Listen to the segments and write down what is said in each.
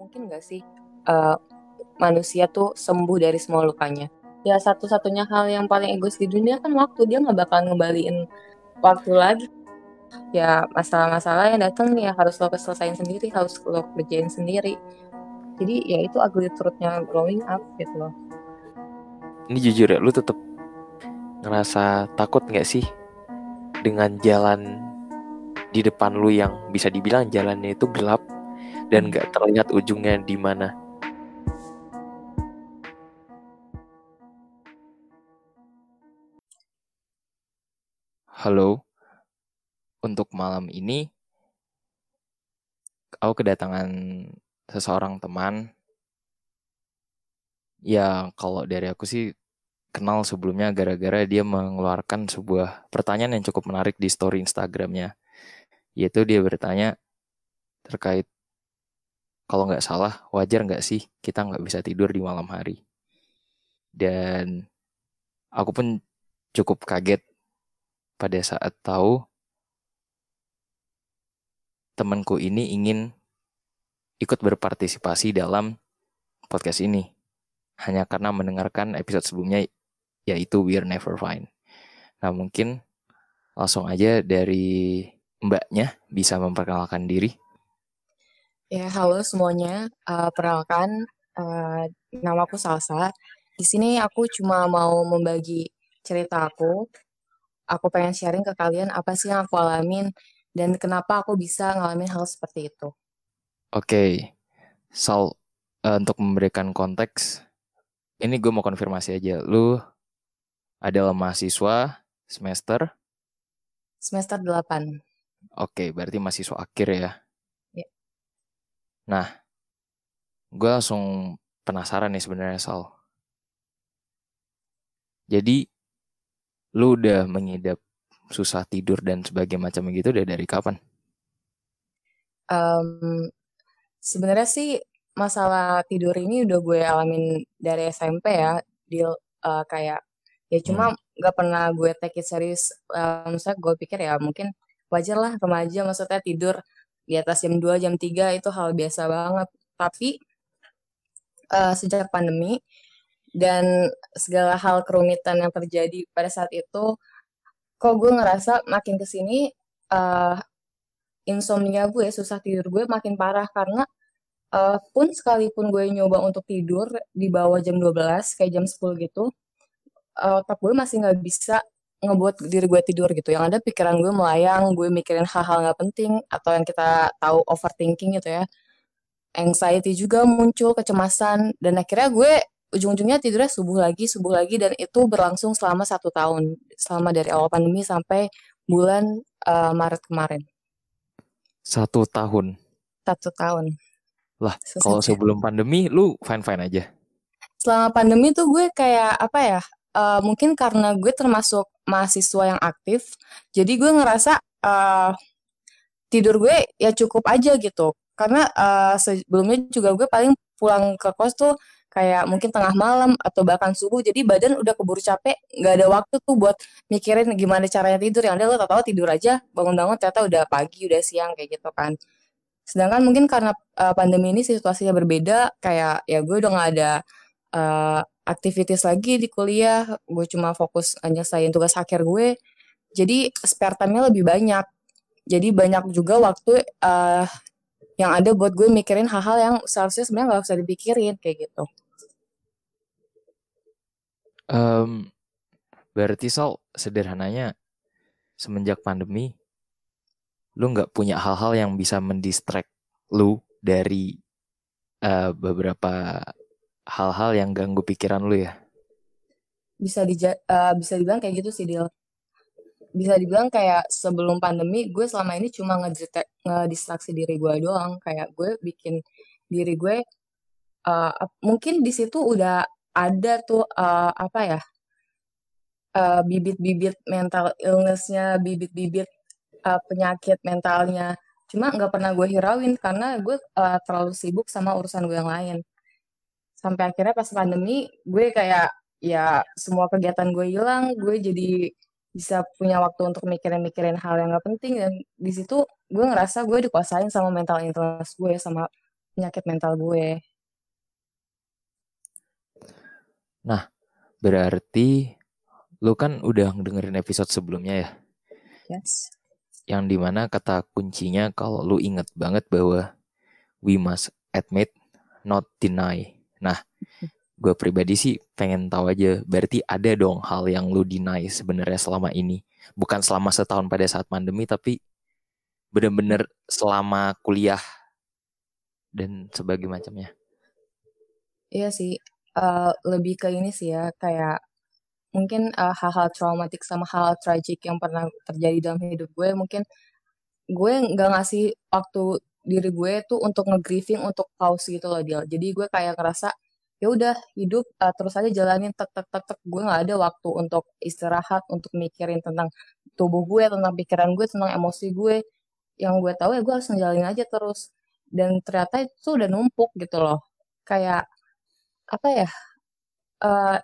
mungkin gak sih uh, manusia tuh sembuh dari semua lukanya? Ya satu-satunya hal yang paling egois di dunia kan waktu dia nggak bakal ngembaliin waktu lagi. Ya masalah-masalah yang datang ya harus lo selesaiin sendiri, harus lo kerjain sendiri. Jadi ya itu ugly truthnya growing up gitu loh. Ini jujur ya, lu tetap ngerasa takut nggak sih dengan jalan di depan lu yang bisa dibilang jalannya itu gelap dan nggak terlihat ujungnya di mana. Halo, untuk malam ini aku kedatangan seseorang teman yang kalau dari aku sih kenal sebelumnya gara-gara dia mengeluarkan sebuah pertanyaan yang cukup menarik di story Instagramnya. Yaitu dia bertanya terkait kalau nggak salah wajar nggak sih kita nggak bisa tidur di malam hari dan aku pun cukup kaget pada saat tahu temanku ini ingin ikut berpartisipasi dalam podcast ini hanya karena mendengarkan episode sebelumnya yaitu We're Never Fine. Nah mungkin langsung aja dari mbaknya bisa memperkenalkan diri. Ya, halo semuanya. Uh, perkenalkan, uh, nama aku Salsa. Di sini aku cuma mau membagi cerita aku. Aku pengen sharing ke kalian apa sih yang aku alamin dan kenapa aku bisa ngalamin hal seperti itu. Oke, okay. Sal, uh, untuk memberikan konteks, ini gue mau konfirmasi aja. Lu adalah mahasiswa semester? Semester 8. Oke, okay, berarti mahasiswa akhir ya? Nah, gue langsung penasaran nih sebenarnya Sal. Jadi, lu udah mengidap susah tidur dan sebagainya macam gitu udah dari kapan? Um, sebenarnya sih masalah tidur ini udah gue alamin dari SMP ya, di uh, kayak ya cuma hmm. nggak hmm. pernah gue take it serius. Um, misalnya gue pikir ya mungkin wajar lah remaja maksudnya tidur di atas jam 2, jam 3 itu hal biasa banget. Tapi uh, sejak pandemi dan segala hal kerumitan yang terjadi pada saat itu, kok gue ngerasa makin ke sini uh, insomnia gue, susah tidur gue makin parah karena uh, pun sekalipun gue nyoba untuk tidur di bawah jam 12 kayak jam 10 gitu, uh, otak gue masih nggak bisa ngebuat diri gue tidur gitu. Yang ada pikiran gue melayang, gue mikirin hal-hal nggak penting atau yang kita tahu overthinking gitu ya. Anxiety juga muncul, kecemasan dan akhirnya gue ujung-ujungnya tidurnya subuh lagi, subuh lagi dan itu berlangsung selama satu tahun, selama dari awal pandemi sampai bulan uh, Maret kemarin. Satu tahun. Satu tahun. Lah, kalau sebelum pandemi lu fine-fine aja. Selama pandemi tuh gue kayak apa ya? Uh, mungkin karena gue termasuk mahasiswa yang aktif jadi gue ngerasa uh, tidur gue ya cukup aja gitu. Karena uh, sebelumnya juga gue paling pulang ke kos tuh kayak mungkin tengah malam atau bahkan subuh jadi badan udah keburu capek nggak ada waktu tuh buat mikirin gimana caranya tidur. Yang ada lo tau tidur aja bangun-bangun ternyata udah pagi udah siang kayak gitu kan. Sedangkan mungkin karena uh, pandemi ini situasinya berbeda kayak ya gue udah nggak ada uh, aktivitas lagi di kuliah, gue cuma fokus nyelesain tugas akhir gue. Jadi spare time-nya lebih banyak. Jadi banyak juga waktu uh, yang ada buat gue mikirin hal-hal yang seharusnya sebenarnya nggak usah dipikirin kayak gitu. Um, berarti Sol sederhananya semenjak pandemi lu nggak punya hal-hal yang bisa mendistract lu dari uh, beberapa hal-hal yang ganggu pikiran lu ya? Bisa di uh, bisa dibilang kayak gitu sih Dil. Bisa dibilang kayak sebelum pandemi gue selama ini cuma ngedistraksi diri gue doang. Kayak gue bikin diri gue uh, mungkin di situ udah ada tuh uh, apa ya bibit-bibit uh, mental illnessnya, bibit-bibit uh, penyakit mentalnya. Cuma nggak pernah gue hirauin karena gue uh, terlalu sibuk sama urusan gue yang lain sampai akhirnya pas pandemi gue kayak ya semua kegiatan gue hilang gue jadi bisa punya waktu untuk mikirin-mikirin hal yang gak penting dan di situ gue ngerasa gue dikuasain sama mental illness gue sama penyakit mental gue. Nah, berarti lu kan udah dengerin episode sebelumnya ya? Yes. Yang di mana kata kuncinya kalau lu inget banget bahwa we must admit, not deny. Nah, gue pribadi sih pengen tahu aja, berarti ada dong hal yang lu deny sebenarnya selama ini. Bukan selama setahun pada saat pandemi, tapi bener-bener selama kuliah dan sebagai macamnya. Iya sih, uh, lebih ke ini sih ya, kayak mungkin hal hal-hal traumatik sama hal, hal tragik yang pernah terjadi dalam hidup gue, mungkin gue nggak ngasih waktu diri gue tuh untuk nge-grieving, untuk pause gitu loh dia. Jadi gue kayak ngerasa ya udah hidup uh, terus aja jalanin tek tek tek tek. Gue nggak ada waktu untuk istirahat untuk mikirin tentang tubuh gue tentang pikiran gue tentang emosi gue. Yang gue tahu ya gue harus ngejalanin aja terus. Dan ternyata itu udah numpuk gitu loh. Kayak apa ya uh,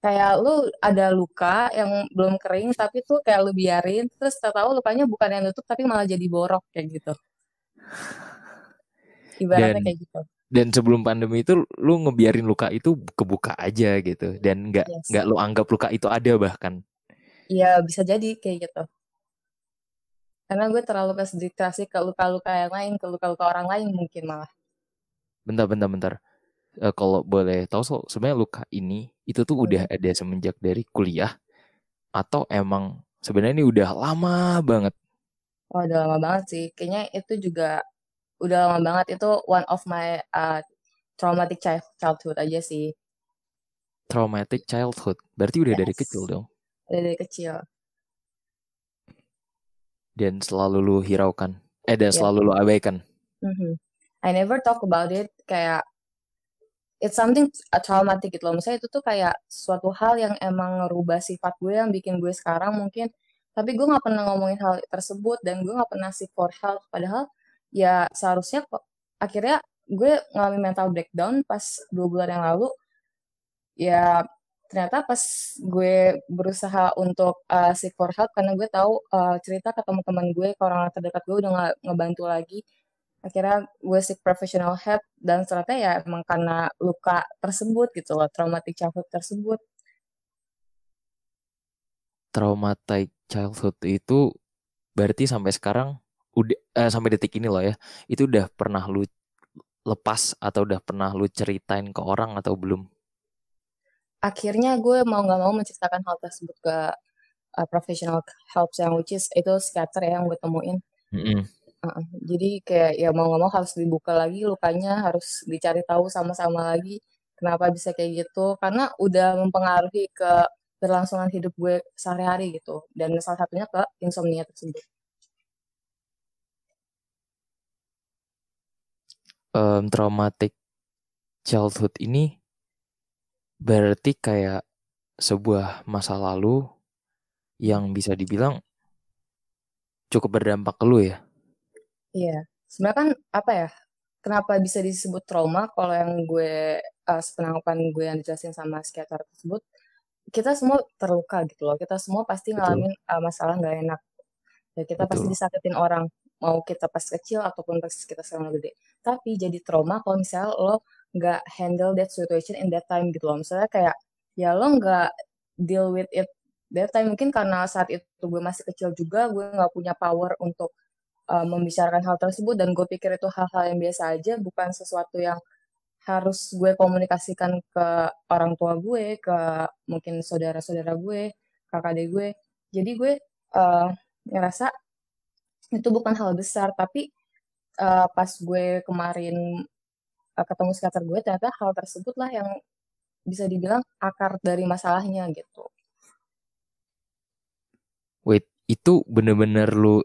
kayak lu ada luka yang belum kering tapi tuh kayak lu biarin terus tahu lukanya bukan yang nutup tapi malah jadi borok kayak gitu ibaratnya dan, kayak gitu dan sebelum pandemi itu lu ngebiarin luka itu kebuka aja gitu dan nggak nggak yes. lu anggap luka itu ada bahkan iya bisa jadi kayak gitu karena gue terlalu konsentrasi ke luka-luka yang lain, ke luka-luka orang lain mungkin malah. Bentar, bentar, bentar. Uh, kalau boleh tahu, so, sebenarnya luka ini itu tuh udah hmm. ada semenjak dari kuliah atau emang sebenarnya ini udah lama banget? Oh, udah lama banget sih. Kayaknya itu juga udah lama banget. Itu one of my uh, traumatic childhood aja sih. Traumatic childhood? Berarti udah yes. dari kecil dong? Udah dari kecil dan selalu lu hiraukan eh dan yeah. selalu lu abaikan mm-hmm. I never talk about it kayak it's something traumatic gitu loh. Misalnya itu tuh kayak suatu hal yang emang ngerubah sifat gue yang bikin gue sekarang mungkin. Tapi gue nggak pernah ngomongin hal tersebut dan gue nggak pernah seek for help. Padahal ya seharusnya kok akhirnya gue ngalamin mental breakdown pas dua bulan yang lalu. Ya ternyata pas gue berusaha untuk uh, seek for help karena gue tahu uh, cerita ke teman-teman gue ke orang-orang terdekat gue udah gak ngebantu lagi akhirnya gue seek professional help dan ternyata ya emang karena luka tersebut gitu loh traumatic childhood tersebut traumatic childhood itu berarti sampai sekarang udah eh, sampai detik ini loh ya itu udah pernah lu lepas atau udah pernah lu ceritain ke orang atau belum akhirnya gue mau nggak mau menceritakan hal tersebut ke uh, professional help yang which is itu psikiater ya yang gue temuin. Mm-hmm. Jadi kayak ya mau mau harus dibuka lagi lukanya harus dicari tahu sama-sama lagi kenapa bisa kayak gitu karena udah mempengaruhi ke berlangsungan hidup gue sehari-hari gitu dan salah satunya ke insomnia tersebut. Um, traumatic childhood ini Berarti kayak sebuah masa lalu yang bisa dibilang cukup berdampak ke lu ya? Iya. Sebenarnya kan apa ya? Kenapa bisa disebut trauma kalau yang gue uh, sepenangkapan gue yang dijelasin sama psikiater tersebut, kita semua terluka gitu loh. Kita semua pasti ngalamin uh, masalah nggak enak. Ya, kita Betul. pasti disakitin orang, mau kita pas kecil ataupun pas kita sekarang gede. Tapi jadi trauma kalau misalnya lo nggak handle that situation in that time gitu loh misalnya kayak ya lo nggak deal with it that time mungkin karena saat itu gue masih kecil juga gue nggak punya power untuk uh, membicarakan hal tersebut dan gue pikir itu hal-hal yang biasa aja bukan sesuatu yang harus gue komunikasikan ke orang tua gue ke mungkin saudara-saudara gue kakak adik gue jadi gue uh, ngerasa itu bukan hal besar tapi uh, pas gue kemarin uh, ketemu psikiater gue ternyata hal tersebut lah yang bisa dibilang akar dari masalahnya gitu. Wait, itu bener-bener lu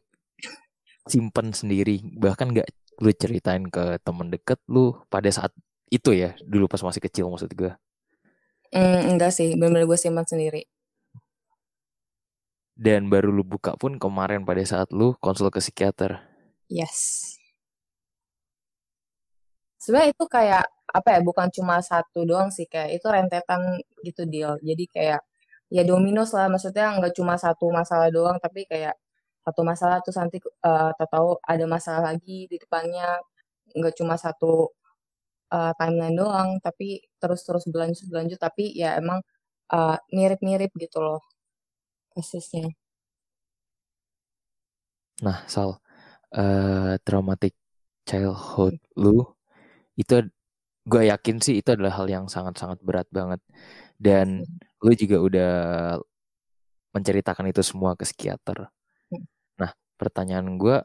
simpen sendiri, bahkan gak lu ceritain ke temen deket lu pada saat itu ya, dulu pas masih kecil maksud gue? Mm, enggak sih, bener-bener gue simpan sendiri. Dan baru lu buka pun kemarin pada saat lu konsul ke psikiater. Yes sebenarnya itu kayak apa ya bukan cuma satu doang sih kayak itu rentetan gitu deal jadi kayak ya dominos lah maksudnya nggak cuma satu masalah doang tapi kayak satu masalah tuh nanti uh, tahu ada masalah lagi di depannya. Nggak cuma satu uh, timeline doang tapi terus-terus berlanjut berlanjut. Tapi ya emang uh, mirip-mirip uh, gitu loh kasusnya. Nah Sal uh, traumatic childhood lu itu gue yakin sih itu adalah hal yang sangat-sangat berat banget. Dan hmm. lu juga udah menceritakan itu semua ke psikiater. Pertanyaan gue,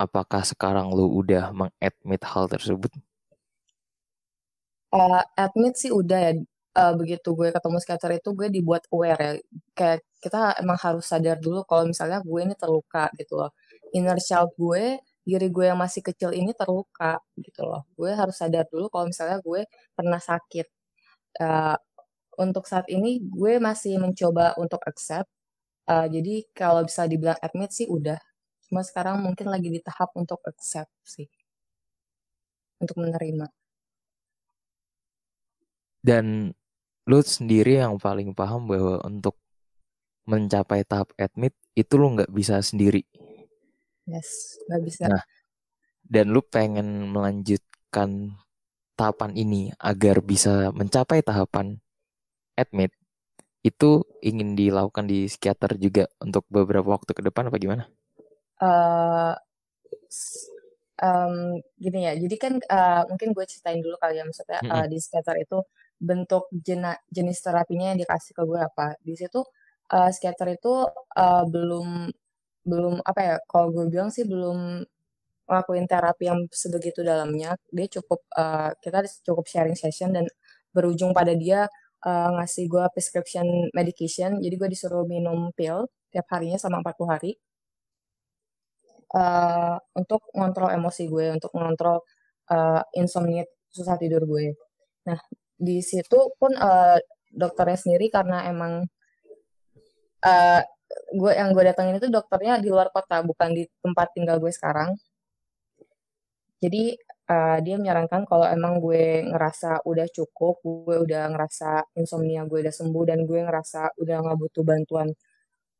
apakah sekarang lu udah mengadmit hal tersebut? Uh, admit sih udah ya. Uh, begitu gue ketemu psikiater itu gue dibuat aware ya. Kayak kita emang harus sadar dulu kalau misalnya gue ini terluka gitu loh. Inner child gue diri gue yang masih kecil ini terluka gitu loh. Gue harus sadar dulu kalau misalnya gue pernah sakit. Uh, untuk saat ini gue masih mencoba untuk accept. Uh, jadi kalau bisa dibilang admit sih udah. Cuma sekarang mungkin lagi di tahap untuk accept sih. Untuk menerima. Dan lu sendiri yang paling paham bahwa untuk mencapai tahap admit itu lu nggak bisa sendiri Yes, nggak bisa. Nah, dan lu pengen melanjutkan tahapan ini agar bisa mencapai tahapan admit, itu ingin dilakukan di psikiater juga untuk beberapa waktu ke depan apa gimana? Uh, um, gini ya, jadi kan uh, mungkin gue ceritain dulu kali ya, maksudnya mm -hmm. uh, di psikiater itu bentuk jena, jenis terapinya yang dikasih ke gue apa. Di situ uh, psikiater itu uh, belum belum apa ya kalau gue bilang sih belum ngelakuin terapi yang sebegitu dalamnya dia cukup uh, kita cukup sharing session dan berujung pada dia uh, ngasih gue prescription medication. Jadi gue disuruh minum pil tiap harinya sama 40 hari. Uh, untuk ngontrol emosi gue untuk ngontrol uh, insomnia susah tidur gue. Nah di situ pun uh, dokternya sendiri karena emang uh, gue yang gue datangin itu dokternya di luar kota bukan di tempat tinggal gue sekarang. Jadi uh, dia menyarankan kalau emang gue ngerasa udah cukup gue udah ngerasa insomnia gue udah sembuh dan gue ngerasa udah nggak butuh bantuan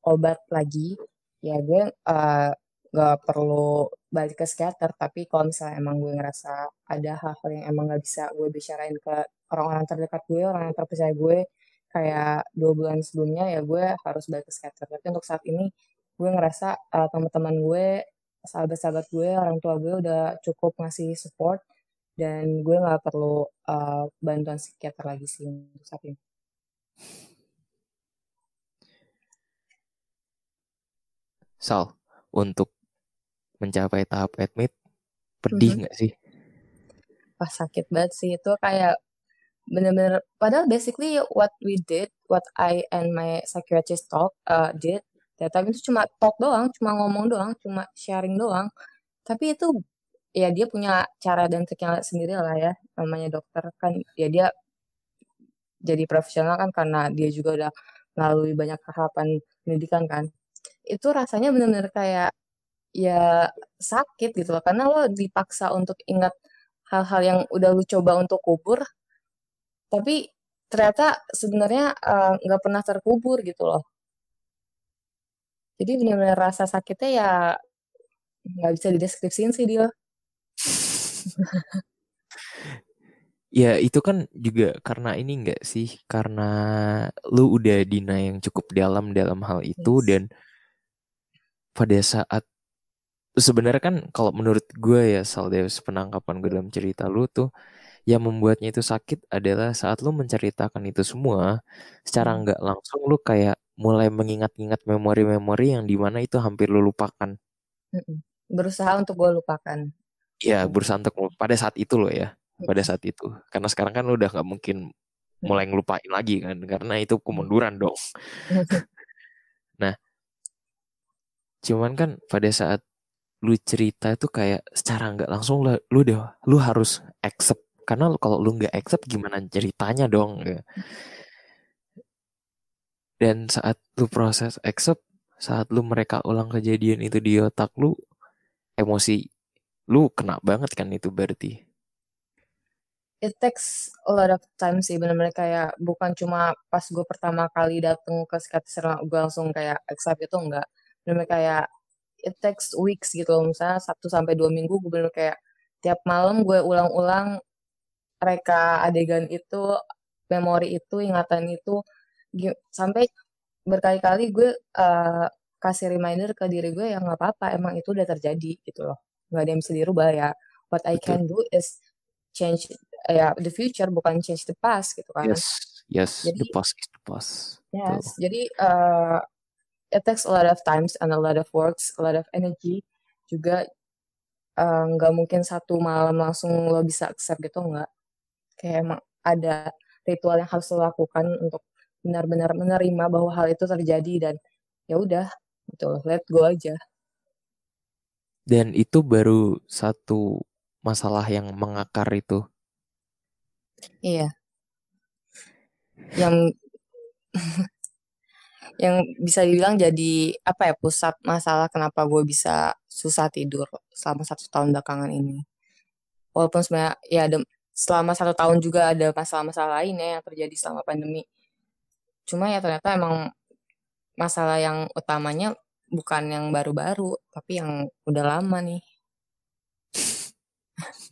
obat lagi ya gue uh, perlu balik ke psikiater. Tapi kalau misalnya emang gue ngerasa ada hal-hal yang emang nggak bisa gue bicarain ke orang-orang terdekat gue orang yang terpercaya gue kayak dua bulan sebelumnya ya gue harus balik ke skater tapi untuk saat ini gue ngerasa uh, teman-teman gue sahabat-sahabat gue orang tua gue udah cukup ngasih support dan gue nggak perlu uh, bantuan psikiater lagi sih untuk saat ini. Sal, untuk mencapai tahap admit, pedih nggak mm -hmm. sih? Pas sakit banget sih itu kayak bener-bener padahal basically what we did what I and my psychiatrist talk uh, did ya tapi itu cuma talk doang cuma ngomong doang cuma sharing doang. Tapi itu ya dia punya cara dan triknya sendiri lah ya namanya dokter. Kan ya dia jadi profesional kan karena dia juga udah melalui banyak tahapan pendidikan kan. Itu rasanya benar-benar kayak ya sakit gitu loh. Karena lo dipaksa untuk ingat hal-hal yang udah lu coba untuk kubur tapi ternyata sebenarnya eh, nggak uh, pernah terkubur gitu loh jadi benar-benar rasa sakitnya ya nggak bisa dideskripsiin sih dia ya itu kan juga karena ini enggak sih karena lu udah dina yang cukup dalam dalam hal itu yes. dan pada saat sebenarnya kan kalau menurut gue ya Saldeus penangkapan gue dalam cerita lu tuh yang membuatnya itu sakit adalah saat lu menceritakan itu semua secara hmm. nggak langsung lu kayak mulai mengingat-ingat memori-memori yang di mana itu hampir lu lupakan. Berusaha untuk gue lupakan. Ya berusaha untuk pada saat itu loh ya, pada saat itu. Karena sekarang kan lu udah nggak mungkin mulai ngelupain lagi kan, karena itu kemunduran dong. nah, cuman kan pada saat lu cerita itu kayak secara nggak langsung lu, lu deh lu harus accept karena kalau lu nggak accept gimana ceritanya dong ya. Dan saat lu proses accept saat lu mereka ulang kejadian itu di otak lu emosi lu kena banget kan itu berarti. It takes a lot of time sih benar-benar kayak bukan cuma pas gue pertama kali dateng ke psikiater gue langsung kayak accept itu enggak. Benar-benar kayak it takes weeks gitu misalnya satu sampai dua minggu gue benar kayak tiap malam gue ulang-ulang reka adegan itu memori itu ingatan itu sampai berkali-kali gue uh, kasih reminder ke diri gue yang nggak apa-apa emang itu udah terjadi gitu loh. Nggak ada yang bisa dirubah ya. What I can do is change ya the future bukan change the past gitu kan. Yes yes jadi, the past is the past. Yes Tuh. jadi uh, it takes a lot of times and a lot of works a lot of energy juga eh, nggak uh, mungkin satu malam langsung lo bisa accept gitu nggak. Kayak emang ada ritual yang harus lo lakukan untuk benar-benar menerima bahwa hal itu terjadi dan ya udah gitu let go aja dan itu baru satu masalah yang mengakar itu iya yang yang bisa dibilang jadi apa ya pusat masalah kenapa gue bisa susah tidur selama satu tahun belakangan ini. Walaupun sebenarnya ya ada selama satu tahun juga ada masalah-masalah lainnya yang terjadi selama pandemi. Cuma ya ternyata emang masalah yang utamanya bukan yang baru-baru, tapi yang udah lama nih.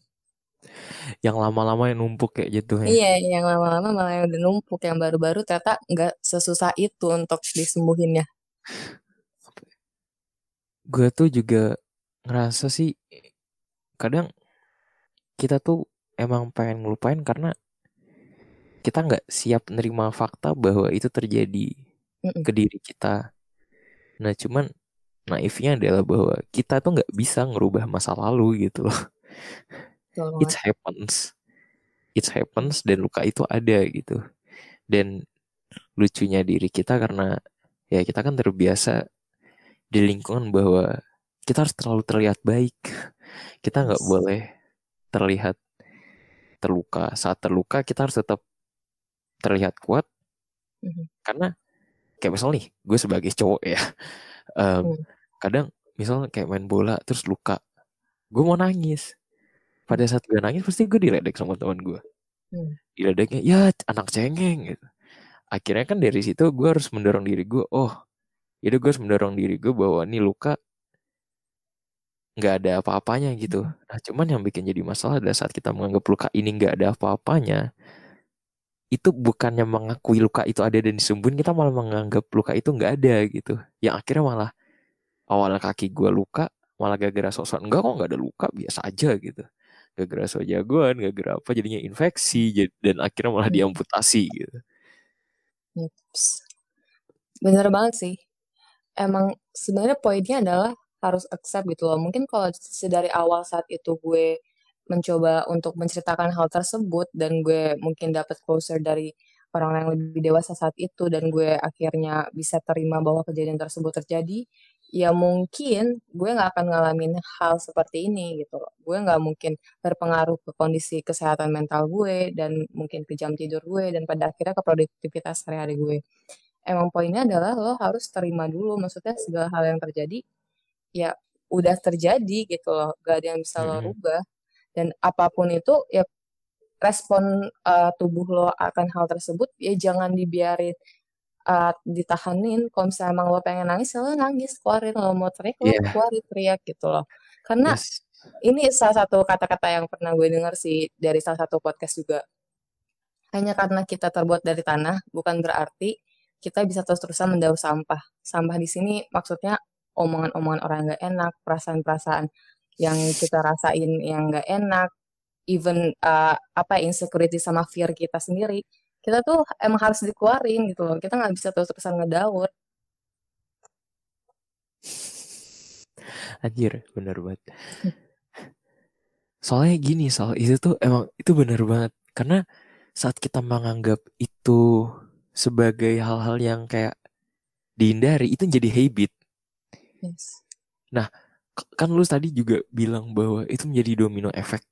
yang lama-lama yang numpuk kayak gitu ya. Iya, yang lama-lama malah yang udah numpuk, yang baru-baru ternyata nggak sesusah itu untuk disembuhinnya. Gue tuh juga ngerasa sih kadang kita tuh emang pengen ngelupain karena kita nggak siap nerima fakta bahwa itu terjadi Mm-mm. ke diri kita. Nah cuman naifnya adalah bahwa kita tuh nggak bisa ngerubah masa lalu gitu loh it happens it happens dan luka itu ada gitu dan lucunya diri kita karena ya kita kan terbiasa di lingkungan bahwa kita harus terlalu terlihat baik kita nggak yes. boleh terlihat terluka saat terluka kita harus tetap terlihat kuat mm-hmm. karena kayak misal nih gue sebagai cowok ya um, mm. kadang misal kayak main bola terus luka gue mau nangis pada saat gue nangis pasti gue diledek sama teman gue hmm. diledeknya ya anak cengeng gitu akhirnya kan dari situ gue harus mendorong diri gue oh itu gue harus mendorong diri gue bahwa ini luka nggak ada apa-apanya gitu hmm. nah cuman yang bikin jadi masalah adalah saat kita menganggap luka ini nggak ada apa-apanya itu bukannya mengakui luka itu ada dan disembuhin kita malah menganggap luka itu nggak ada gitu yang akhirnya malah awalnya kaki gue luka malah gara-gara sosok enggak kok nggak ada luka biasa aja gitu gara-gara so jagoan, gara-gara apa jadinya infeksi dan akhirnya malah hmm. diamputasi gitu. Yeps. Bener banget sih. Emang sebenarnya poinnya adalah harus accept gitu loh. Mungkin kalau sedari awal saat itu gue mencoba untuk menceritakan hal tersebut dan gue mungkin dapat closer dari orang yang lebih dewasa saat itu dan gue akhirnya bisa terima bahwa kejadian tersebut terjadi, ya mungkin gue nggak akan ngalamin hal seperti ini gitu loh. Gue nggak mungkin berpengaruh ke kondisi kesehatan mental gue dan mungkin ke jam tidur gue dan pada akhirnya ke produktivitas sehari-hari gue. Emang poinnya adalah lo harus terima dulu, maksudnya segala hal yang terjadi ya udah terjadi gitu loh, gak ada yang bisa lo rubah. Dan apa pun itu ya respon uh, tubuh lo akan hal tersebut ya jangan dibiarin uh, ditahanin kalau misalnya emang lo pengen nangis ya lo nangis keluarin lo mau teriak yeah. lo iya. keluarin teriak gitu loh karena yes. ini salah satu kata-kata yang pernah gue dengar sih dari salah satu podcast juga hanya karena kita terbuat dari tanah bukan berarti kita bisa terus-terusan mendaur sampah sampah di sini maksudnya omongan-omongan orang gak enak perasaan-perasaan yang kita rasain yang gak enak even uh, apa insecurity sama fear kita sendiri kita tuh emang harus dikeluarin gitu loh. Kita nggak bisa terus-terusan ngedaur. Anjir bener banget. Soalnya gini soal itu tuh emang itu bener banget. Karena saat kita menganggap itu sebagai hal-hal yang kayak dihindari itu jadi habit. Yes. nah kan lu tadi juga bilang bahwa itu menjadi domino efek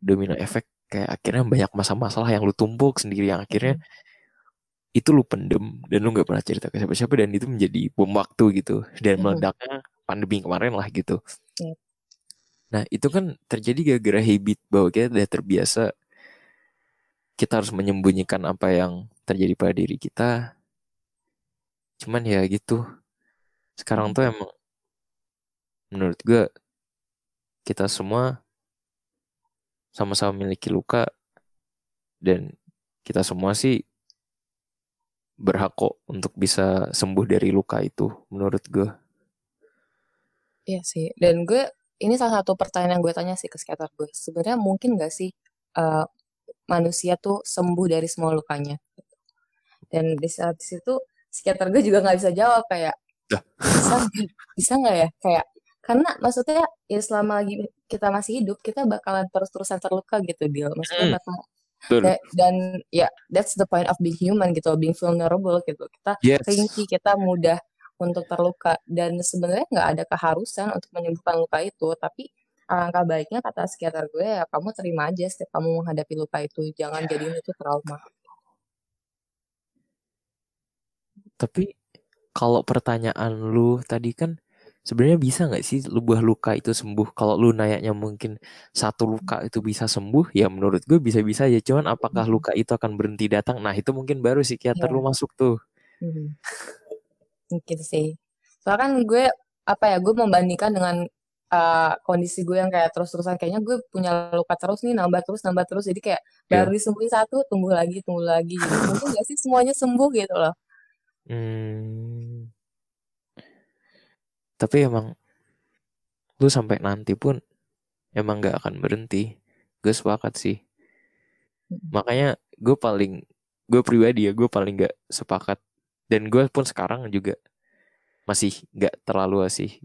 domino efek kayak akhirnya banyak masalah-masalah yang lu tumpuk sendiri yang akhirnya hmm. itu lu pendem dan lu nggak pernah cerita ke siapa-siapa dan itu menjadi bom waktu gitu dan hmm. meledaknya pandemi kemarin lah gitu. Hmm. Nah itu kan terjadi gara-gara habit bahwa kita udah terbiasa kita harus menyembunyikan apa yang terjadi pada diri kita. Cuman ya gitu. Sekarang tuh emang menurut gue kita semua sama-sama memiliki luka dan kita semua sih berhak kok untuk bisa sembuh dari luka itu menurut gue. Iya sih. Dan gue ini salah satu pertanyaan yang gue tanya sih ke sekitar gue. Sebenarnya mungkin gak sih uh, manusia tuh sembuh dari semua lukanya? Dan di saat itu sekitar gue juga nggak bisa jawab kayak bisa bisa nggak ya kayak karena maksudnya ya selama lagi kita masih hidup kita bakalan terus-terusan terluka gitu dia maksudnya hmm. bakal dan, dan ya that's the point of being human gitu being vulnerable gitu. Kita yes. ringkih kita mudah untuk terluka. Dan sebenarnya nggak ada keharusan untuk menyembuhkan luka itu. Tapi alangkah baiknya kata sekitar gue ya kamu terima aja setiap kamu menghadapi luka itu. Jangan yeah. jadiin itu trauma. Tapi kalau pertanyaan lu tadi kan sebenarnya bisa nggak sih buah luka itu sembuh? Kalau lu nayaknya mungkin satu luka itu bisa sembuh, ya menurut gue bisa-bisa aja. Cuman apakah luka itu akan berhenti datang? Nah itu mungkin baru psikiater yeah. lu masuk tuh. Hmm. Mungkin sih. Soalnya kan gue apa ya? Gue membandingkan dengan uh, kondisi gue yang kayak terus-terusan kayaknya gue punya luka terus nih nambah terus nambah terus jadi kayak yeah. baru disembuhin satu tumbuh lagi tumbuh lagi gitu. mungkin gak sih semuanya sembuh gitu loh hmm tapi emang lu sampai nanti pun emang gak akan berhenti. Gue sepakat sih. Makanya gue paling gue pribadi ya gue paling gak sepakat. Dan gue pun sekarang juga masih gak terlalu sih.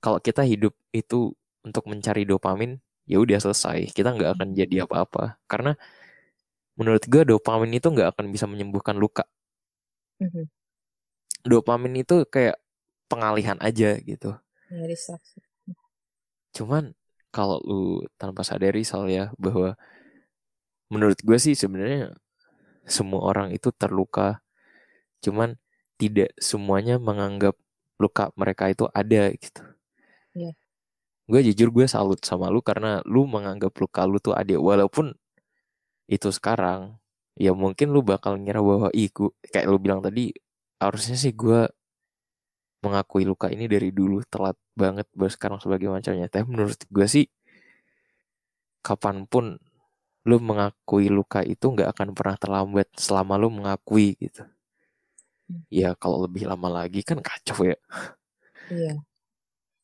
Kalau kita hidup itu untuk mencari dopamin ya udah selesai. Kita nggak akan jadi apa-apa. Karena menurut gue dopamin itu nggak akan bisa menyembuhkan luka. Mm-hmm. dopamin itu kayak pengalihan aja gitu. Ya, Cuman kalau lu tanpa sadari soal ya bahwa menurut gue sih sebenarnya semua orang itu terluka. Cuman tidak semuanya menganggap luka mereka itu ada gitu. Ya. Gue jujur gue salut sama lu karena lu menganggap luka lu tuh ada walaupun itu sekarang ya mungkin lu bakal ngira bahwa iku kayak lu bilang tadi harusnya sih gue mengakui luka ini dari dulu telat banget baru sekarang sebagai macamnya. Tapi menurut gue sih kapan pun lu mengakui luka itu nggak akan pernah terlambat selama lu mengakui gitu. Hmm. ya kalau lebih lama lagi kan kacau ya. Iya.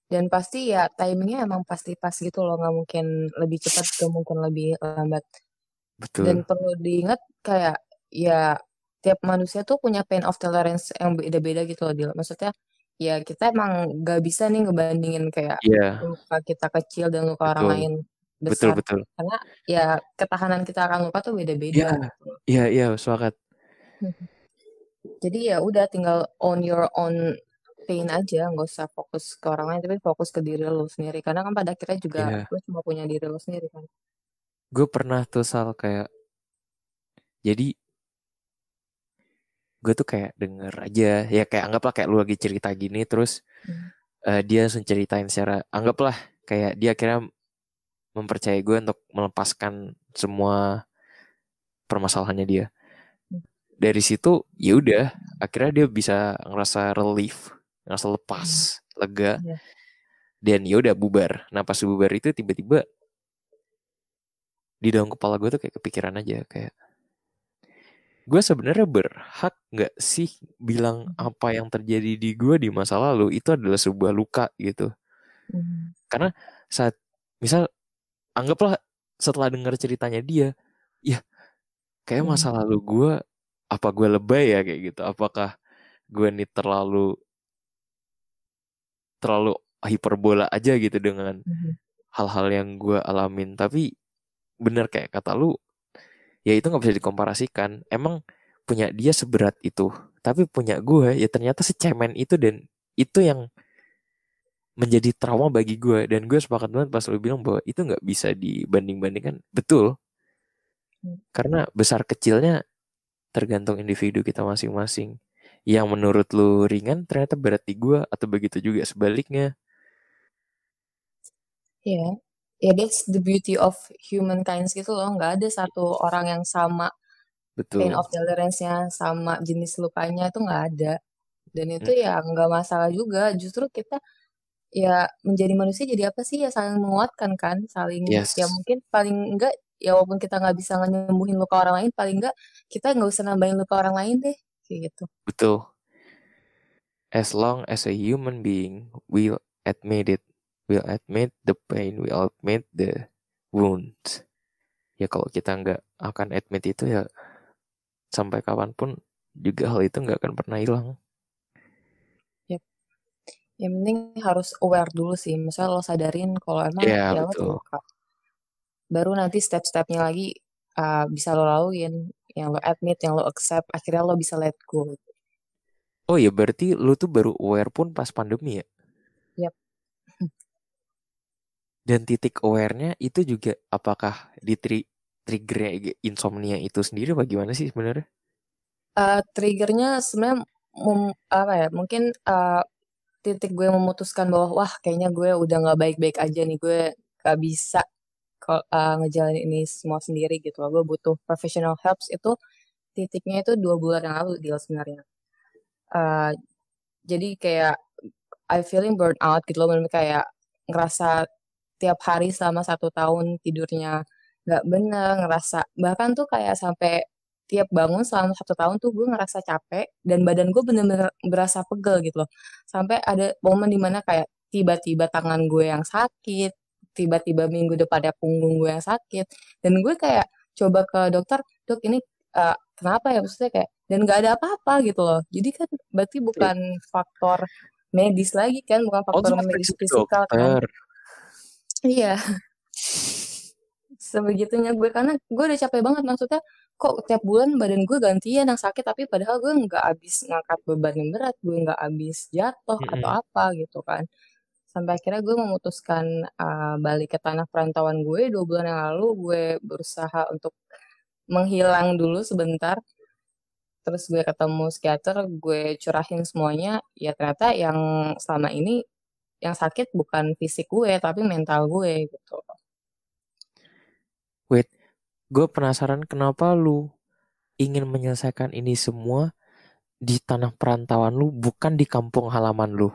Dan pasti ya timingnya emang pasti pas gitu loh. Nggak mungkin lebih cepat atau mungkin lebih lambat. Betul. Dan perlu diingat kayak ya tiap manusia tuh punya pain of tolerance yang beda-beda gitu loh dia maksudnya ya kita emang gak bisa nih ngebandingin kayak yeah. luka kita kecil dan luka betul. orang lain besar. Betul, betul. Karena ya ketahanan kita akan luka tuh beda-beda. Iya, gitu. iya, iya, sepakat. Jadi ya udah tinggal on your own pain aja, nggak usah fokus ke orang lain, tapi fokus ke diri lo sendiri. Karena kan pada akhirnya juga yeah. lo cuma punya diri lo sendiri kan. Gue pernah tuh sal kayak, jadi gue tuh kayak denger aja ya kayak anggaplah kayak lu lagi cerita gini terus hmm. uh, dia langsung ceritain secara anggaplah kayak dia kira mempercayai gue untuk melepaskan semua permasalahannya dia hmm. dari situ ya udah akhirnya dia bisa ngerasa relief ngerasa lepas hmm. lega yeah. dan ya udah bubar nah pas bubar itu tiba-tiba di dalam kepala gue tuh kayak kepikiran aja kayak gue sebenarnya berhak nggak sih bilang hmm. apa yang terjadi di gue di masa lalu itu adalah sebuah luka gitu hmm. karena saat misal anggaplah setelah dengar ceritanya dia ya kayak hmm. masa lalu gue apa gue lebay ya kayak gitu apakah gue nih terlalu terlalu hiperbola aja gitu dengan hmm. hal-hal yang gue alamin tapi bener kayak kata lu ya itu nggak bisa dikomparasikan. Emang punya dia seberat itu tapi punya gue ya ternyata secemen itu dan itu yang menjadi trauma bagi gue. Dan gue sepakat banget pas lu bilang bahwa itu nggak bisa dibanding-bandingkan. Betul. Hmm. karena besar kecilnya tergantung individu kita masing-masing. Yang menurut lu ringan ternyata berat di gue atau begitu juga sebaliknya. Ya ya that's the beauty of humankind gitu loh. Nggak ada satu orang yang sama Betul. pain of tolerance-nya sama jenis lukanya itu nggak ada. Dan itu hmm. ya nggak masalah juga. Justru kita ya menjadi manusia jadi apa sih? Ya saling menguatkan kan saling yes. ya mungkin paling enggak ya walaupun kita nggak bisa nyembuhin luka orang lain paling enggak kita nggak usah nambahin luka orang lain deh kayak gitu. Betul. As long as a human being will admit it will admit the pain will admit the wound ya kalau kita nggak akan admit itu ya sampai kapan pun juga hal itu nggak akan pernah hilang. Yang penting harus aware dulu sih. Misalnya lo sadarin kalau emang yeah, ya betul. lo terluka baru nanti step-stepnya lagi uh, bisa lo laluin yang lo admit yang lo accept akhirnya lo bisa let go. Oh ya berarti lo tuh baru aware pun pas pandemi ya yep dan titik awarenya itu juga apakah di tri trigger insomnia itu sendiri bagaimana sih sebenarnya? Uh, triggernya sebenarnya apa ya mungkin uh, titik gue memutuskan bahwa wah kayaknya gue udah nggak baik-baik aja nih gue gak bisa uh, ngejalanin ini semua sendiri gitu gue butuh professional help itu titiknya itu dua bulan yang lalu deal sebenarnya. Uh, jadi kayak I feeling burn out gitu loh kayak ngerasa tiap hari selama satu tahun tidurnya nggak bener ngerasa bahkan tuh kayak sampai tiap bangun selama satu tahun tuh gue ngerasa capek dan badan gue bener-bener berasa pegel gitu loh. Sampai ada momen di mana kayak tiba-tiba tangan gue yang sakit tiba-tiba minggu depan ada punggung gue yang sakit dan gue kayak coba ke dokter dok ini uh, kenapa ya maksudnya? Kayak dan nggak ada apa-apa gitu loh. Jadi kan berarti bukan faktor medis lagi kan bukan oh, faktor oh, medis fisikal kan iya. Sebegitunya gue karena gue udah capek banget maksudnya kok tiap bulan badan gue gantian yang sakit tapi padahal gue nggak habis ngangkat beban yang berat gue nggak habis jatuh mm-hmm. atau apa gitu kan. Sampai akhirnya gue memutuskan uh, balik ke tanah perantauan gue dua bulan yang lalu gue berusaha untuk menghilang dulu sebentar. Terus gue ketemu psikiater gue curahin semuanya. Ya ternyata yang selama ini yang sakit bukan fisik gue tapi mental gue gitu. Wait gue penasaran kenapa lu ingin menyelesaikan ini semua di tanah perantauan lu bukan di kampung halaman lu?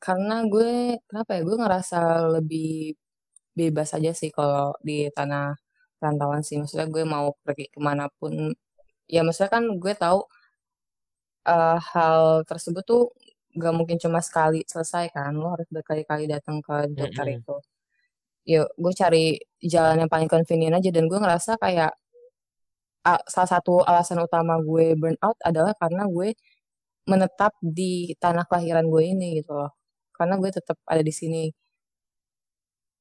Karena gue kenapa ya gue ngerasa lebih bebas aja sih kalau di tanah perantauan sih. Maksudnya gue mau pergi ke mana pun. Ya maksudnya kan gue tahu uh, hal tersebut tuh gak mungkin cuma sekali selesai kan lo harus berkali-kali datang ke dokter mm -hmm. itu. Ya gue cari jalan yang paling convenient aja dan gue ngerasa kayak uh, salah satu alasan utama gue burn out adalah karena gue menetap di tanah kelahiran gue ini gitu loh. Karena gue tetap ada di sini.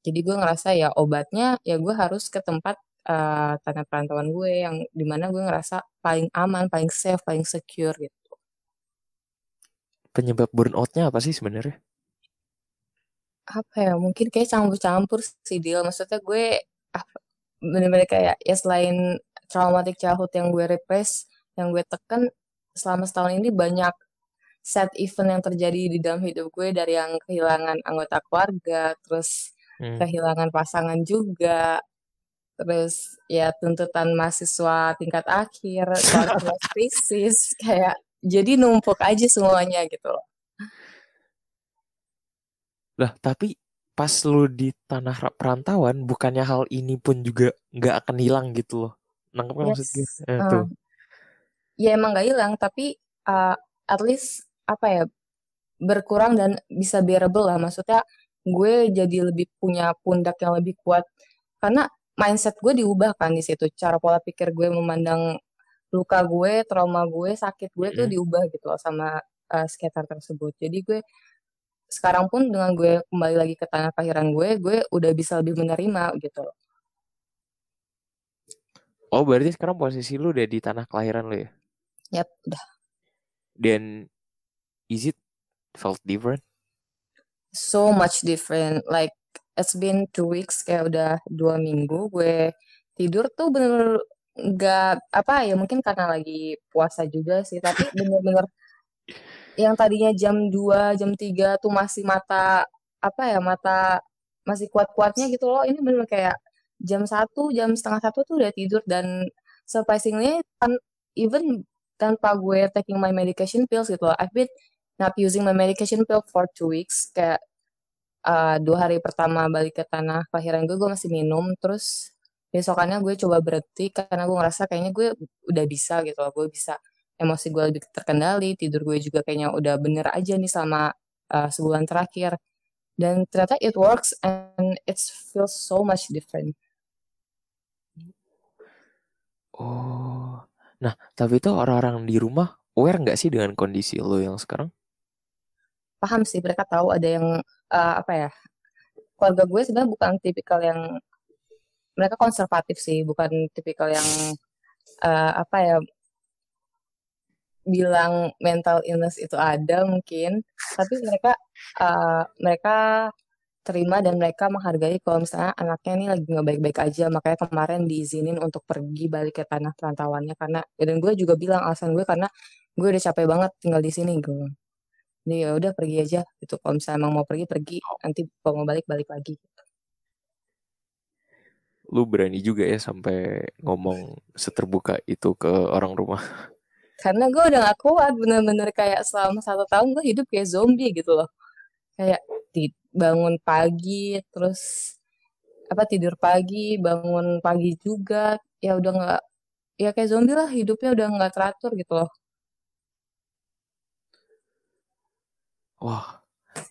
Jadi gue ngerasa ya obatnya ya gue harus ke tempat uh, tanah perantauan gue yang di mana gue ngerasa paling aman paling safe paling secure gitu penyebab burnoutnya apa sih sebenarnya apa ya mungkin kayak campur-campur sih deal maksudnya gue bener-bener kayak ya selain traumatic childhood yang gue repress yang gue tekan selama setahun ini banyak set event yang terjadi di dalam hidup gue dari yang kehilangan anggota keluarga terus hmm. kehilangan pasangan juga terus ya tuntutan mahasiswa tingkat akhir krisis kayak jadi numpuk aja semuanya gitu loh lah, tapi pas lu di tanah perantauan, bukannya hal ini pun juga nggak akan hilang gitu loh. Nangkep yes. maksud gue? Eh, uh, tuh. Ya emang nggak hilang, tapi uh, at least apa ya berkurang dan bisa bearable lah. Maksudnya gue jadi lebih punya pundak yang lebih kuat karena mindset gue diubah kan di situ. Cara pola pikir gue memandang luka gue, trauma gue, sakit gue mm -hmm. tuh diubah gitu loh sama uh, skater tersebut. Jadi gue sekarang pun dengan gue kembali lagi ke tanah kelahiran gue, gue udah bisa lebih menerima gitu loh. Oh, berarti sekarang posisi lu udah di tanah kelahiran lu ya? Yap, udah. Dan is it felt different? So much different. Like it's been two weeks kayak udah dua minggu gue tidur tuh bener-bener nggak apa ya mungkin karena lagi puasa juga sih tapi bener-bener yang tadinya jam 2, jam 3 tuh masih mata apa ya, mata masih kuat-kuatnya gitu loh. Ini bener kayak jam 1, jam setengah satu tuh udah tidur dan surprisingly even tanpa gue taking my medication pills gitu loh. I've been not using my medication pill for two weeks kayak uh, dua hari pertama balik ke tanah kelahiran gue gue masih minum terus besokannya gue coba berhenti karena gue ngerasa kayaknya gue udah bisa gitu loh gue bisa emosi gue lebih terkendali tidur gue juga kayaknya udah bener aja nih selama uh, sebulan terakhir dan ternyata it works and it feels so much different. Oh, nah tapi itu orang-orang di rumah aware nggak sih dengan kondisi lo yang sekarang? Paham sih, mereka tahu ada yang uh, apa ya? Keluarga gue sebenarnya bukan tipikal yang mereka konservatif sih, bukan tipikal yang uh, apa ya bilang mental illness itu ada mungkin, tapi mereka uh, mereka terima dan mereka menghargai kalau misalnya anaknya ini lagi nggak baik-baik aja. Makanya kemarin diizinin untuk pergi balik ke tanah perantauannya. Karena dan gue juga bilang alasan gue karena gue udah capek banget tinggal di sini gue jadi ya udah pergi aja gitu. Kalau misalnya emang mau pergi pergi. Nanti kalau mau balik balik lagi lu berani juga ya sampai ngomong seterbuka itu ke orang rumah. Karena gue udah gak kuat bener-bener kayak selama satu tahun gue hidup kayak zombie gitu loh. Kayak bangun pagi terus apa tidur pagi bangun pagi juga ya udah nggak ya kayak zombie lah hidupnya udah nggak teratur gitu loh. Wah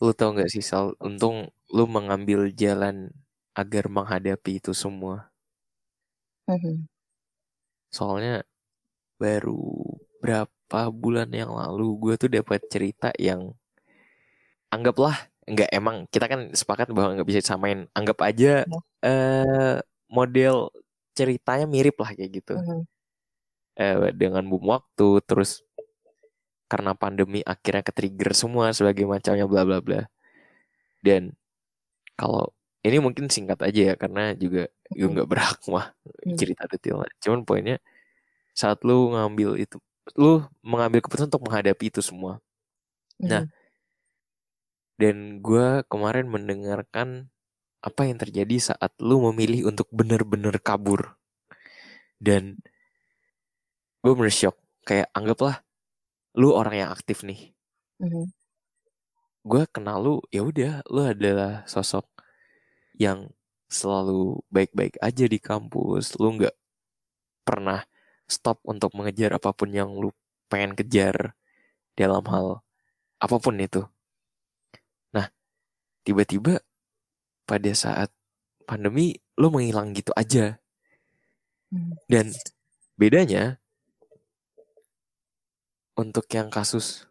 lu tau nggak sih Sal? Untung lu mengambil jalan agar menghadapi itu semua. Mm-hmm. soalnya baru berapa bulan yang lalu gue tuh dapat cerita yang anggaplah enggak emang kita kan sepakat bahwa nggak bisa disamain. Anggap aja uh, uh, model ceritanya mirip lah kayak gitu. Uh-huh. uh, dengan bom waktu terus karena pandemi akhirnya ke trigger semua sebagai macamnya bla bla bla. Dan kalau ini mungkin singkat aja ya karena juga gue nggak berhak mah hmm. cerita detailnya cuman poinnya saat lu ngambil itu lu mengambil keputusan untuk menghadapi itu semua. Mm. Nah, dan gue kemarin mendengarkan apa yang terjadi saat lu memilih untuk benar-benar kabur. Dan gue bener shock. Kayak anggaplah lu orang yang aktif nih. Mm. Gue kenal lu, ya udah, lu adalah sosok yang selalu baik-baik aja di kampus. Lu nggak pernah stop untuk mengejar apa pun yang lu pengen kejar dalam hal apa pun itu. Nah, tiba-tiba pada saat pandemi lu menghilang gitu aja. Hmm. Dan bedanya untuk yang kasus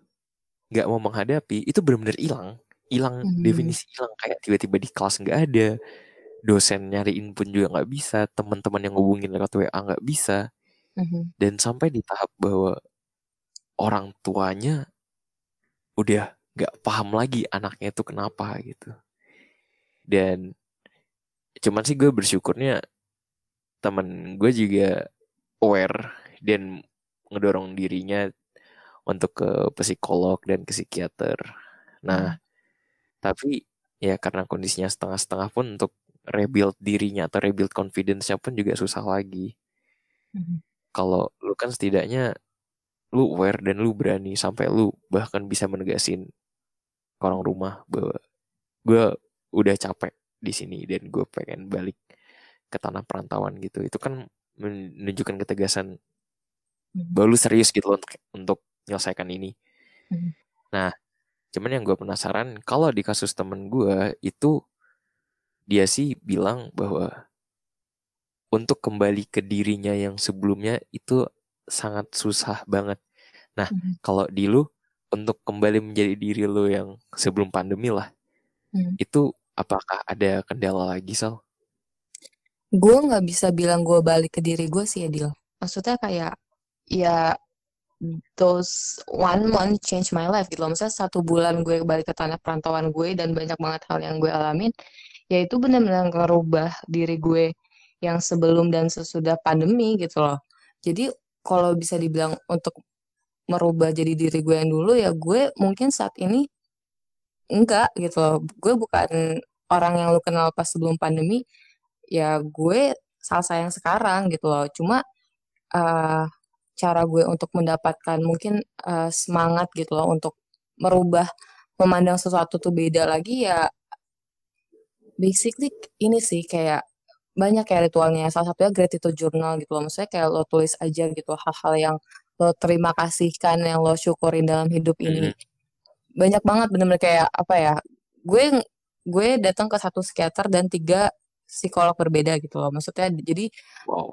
nggak mau menghadapi itu benar-benar hilang, hilang hmm. definisi hilang kayak tiba-tiba di kelas nggak ada, dosen nyariin pun juga nggak bisa, teman-teman yang ngubungin lewat WA nggak bisa. Mm-hmm. Dan sampai di tahap bahwa orang tuanya udah gak paham lagi anaknya itu kenapa gitu. Dan cuman sih gue bersyukurnya temen gue juga aware dan ngedorong dirinya untuk ke psikolog dan ke psikiater. Nah, hmm. Tapi ya karena kondisinya setengah-setengah pun untuk rebuild dirinya atau rebuild confidence-nya pun juga susah lagi. Hmm kalau lu kan setidaknya lu aware dan lu berani sampai lu bahkan bisa menegasin orang rumah bahwa gue udah capek di sini dan gue pengen balik ke tanah perantauan gitu itu kan menunjukkan ketegasan hmm. bahwa lu serius gitu loh untuk untuk menyelesaikan ini hmm. nah cuman yang gue penasaran kalau di kasus temen gue itu dia sih bilang bahwa untuk kembali ke dirinya yang sebelumnya itu sangat susah banget. Nah, mm. kalau di lu untuk kembali menjadi diri lu yang sebelum pandemi lah, mm. itu apakah ada kendala lagi, Sal? Gue nggak bisa bilang gue balik ke diri gue sih, Adil. Maksudnya kayak, ya those one month change my life gitu loh. Misalnya satu bulan gue balik ke tanah perantauan gue dan banyak banget hal yang gue alamin, ya itu benar-benar ngerubah diri gue yang sebelum dan sesudah pandemi gitu loh. Jadi kalau bisa dibilang untuk merubah jadi diri gue yang dulu ya gue mungkin saat ini enggak gitu loh. Gue bukan orang yang lu kenal pas sebelum pandemi. Ya gue salsa yang sekarang gitu loh. Cuma uh, cara gue untuk mendapatkan mungkin uh, semangat gitu loh untuk merubah memandang sesuatu tuh beda lagi ya basically ini sih kayak banyak ya ritualnya. Salah satunya gratitude journal gitu loh. Maksudnya kayak lo tulis aja gitu hal-hal yang lo terima kasihkan yang lo syukurin dalam hidup ini. Hmm. banyak banget bener-bener kayak apa ya gue gue datang ke satu psikiater dan tiga psikolog berbeda gitu loh. Maksudnya jadi wow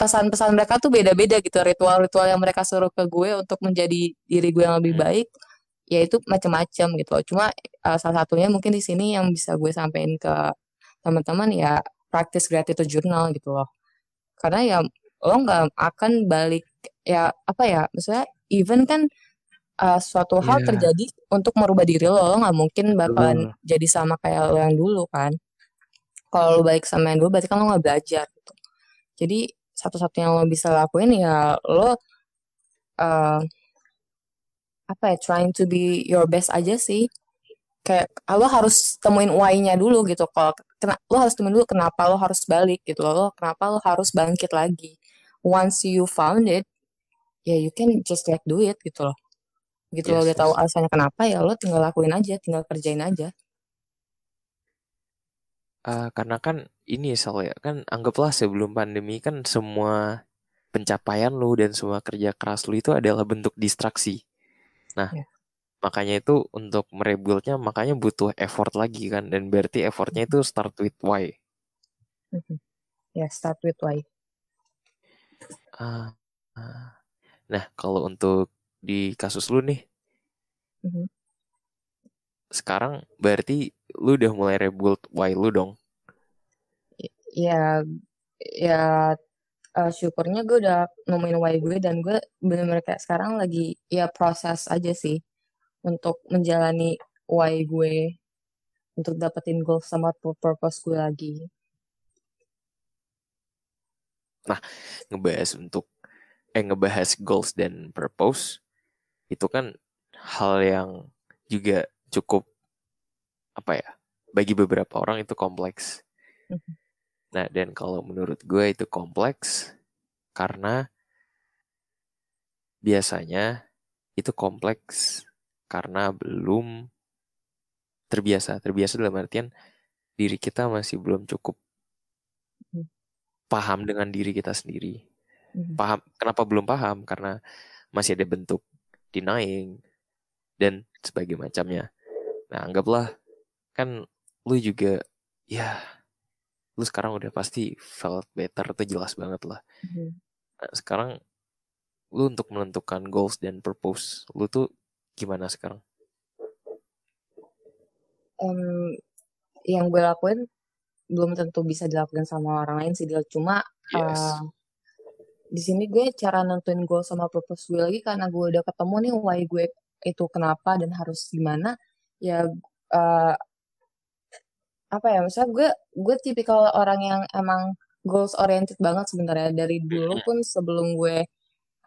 pesan-pesan mereka tuh beda-beda gitu ritual-ritual yang mereka suruh ke gue untuk menjadi diri gue yang lebih hmm. baik ya itu macam-macam gitu loh cuma uh, salah satunya mungkin di sini yang bisa gue sampaikan ke teman-teman ya practice gratitude journal gitu loh karena ya lo nggak akan balik ya apa ya maksudnya even kan uh, suatu hal yeah. terjadi untuk merubah diri lo lo nggak mungkin bakalan uh. jadi sama kayak lo yang dulu kan kalau lo balik sama yang dulu berarti kan lo nggak belajar gitu jadi satu-satunya yang lo bisa lakuin ya lo uh, apa ya trying to be your best aja sih. Kayak lo harus temuin why-nya dulu gitu. Kalau kena, lo harus temuin dulu kenapa lo harus balik gitu lo kenapa lo harus bangkit lagi? Once you found it ya yeah, you can just like do it gitu loh. Gitu yes, lo udah yes. tahu alasannya kenapa ya lo tinggal lakuin aja tinggal kerjain aja Uh, karena kan ini soalnya kan anggaplah sebelum pandemi kan semua pencapaian lu dan semua kerja keras lu itu adalah bentuk distraksi. Nah, yeah. makanya itu untuk merebuildnya makanya butuh effort lagi kan dan berarti effortnya itu start with why. Mm-hmm. Ya, yeah, start with why. Uh, uh. Nah, kalau untuk di kasus lu nih, mm-hmm. Sekarang berarti lu udah mulai rebuild why lu dong? Ya, ya uh, syukurnya gue udah nemuin why gue dan gue bener-bener kayak sekarang lagi ya proses aja sih untuk menjalani why gue untuk dapetin goal sama purpose gue lagi. Nah, ngebahas untuk eh ngebahas goals dan purpose itu kan hal yang juga cukup apa ya bagi beberapa orang itu kompleks. Mm-hmm. Nah dan kalau menurut gue itu kompleks karena biasanya itu kompleks karena belum terbiasa. Terbiasa dalam artian diri kita masih belum cukup mm-hmm. paham dengan diri kita sendiri. Mm-hmm. Paham kenapa belum paham? Karena masih ada bentuk denying dan sebagai macamnya. Nah, anggaplah kan lu juga ya lu sekarang udah pasti felt better tuh jelas banget lah mm-hmm. nah, sekarang lu untuk menentukan goals dan purpose lu tuh gimana sekarang um, yang gue lakuin belum tentu bisa dilakukan sama orang lain sih cuma yes. uh, di sini gue cara nentuin goal sama purpose gue lagi karena gue udah ketemu nih why gue itu kenapa dan harus gimana ya uh, apa ya misalnya gue gue tipikal orang yang emang goals oriented banget sebenarnya. Dari dulu pun sebelum gue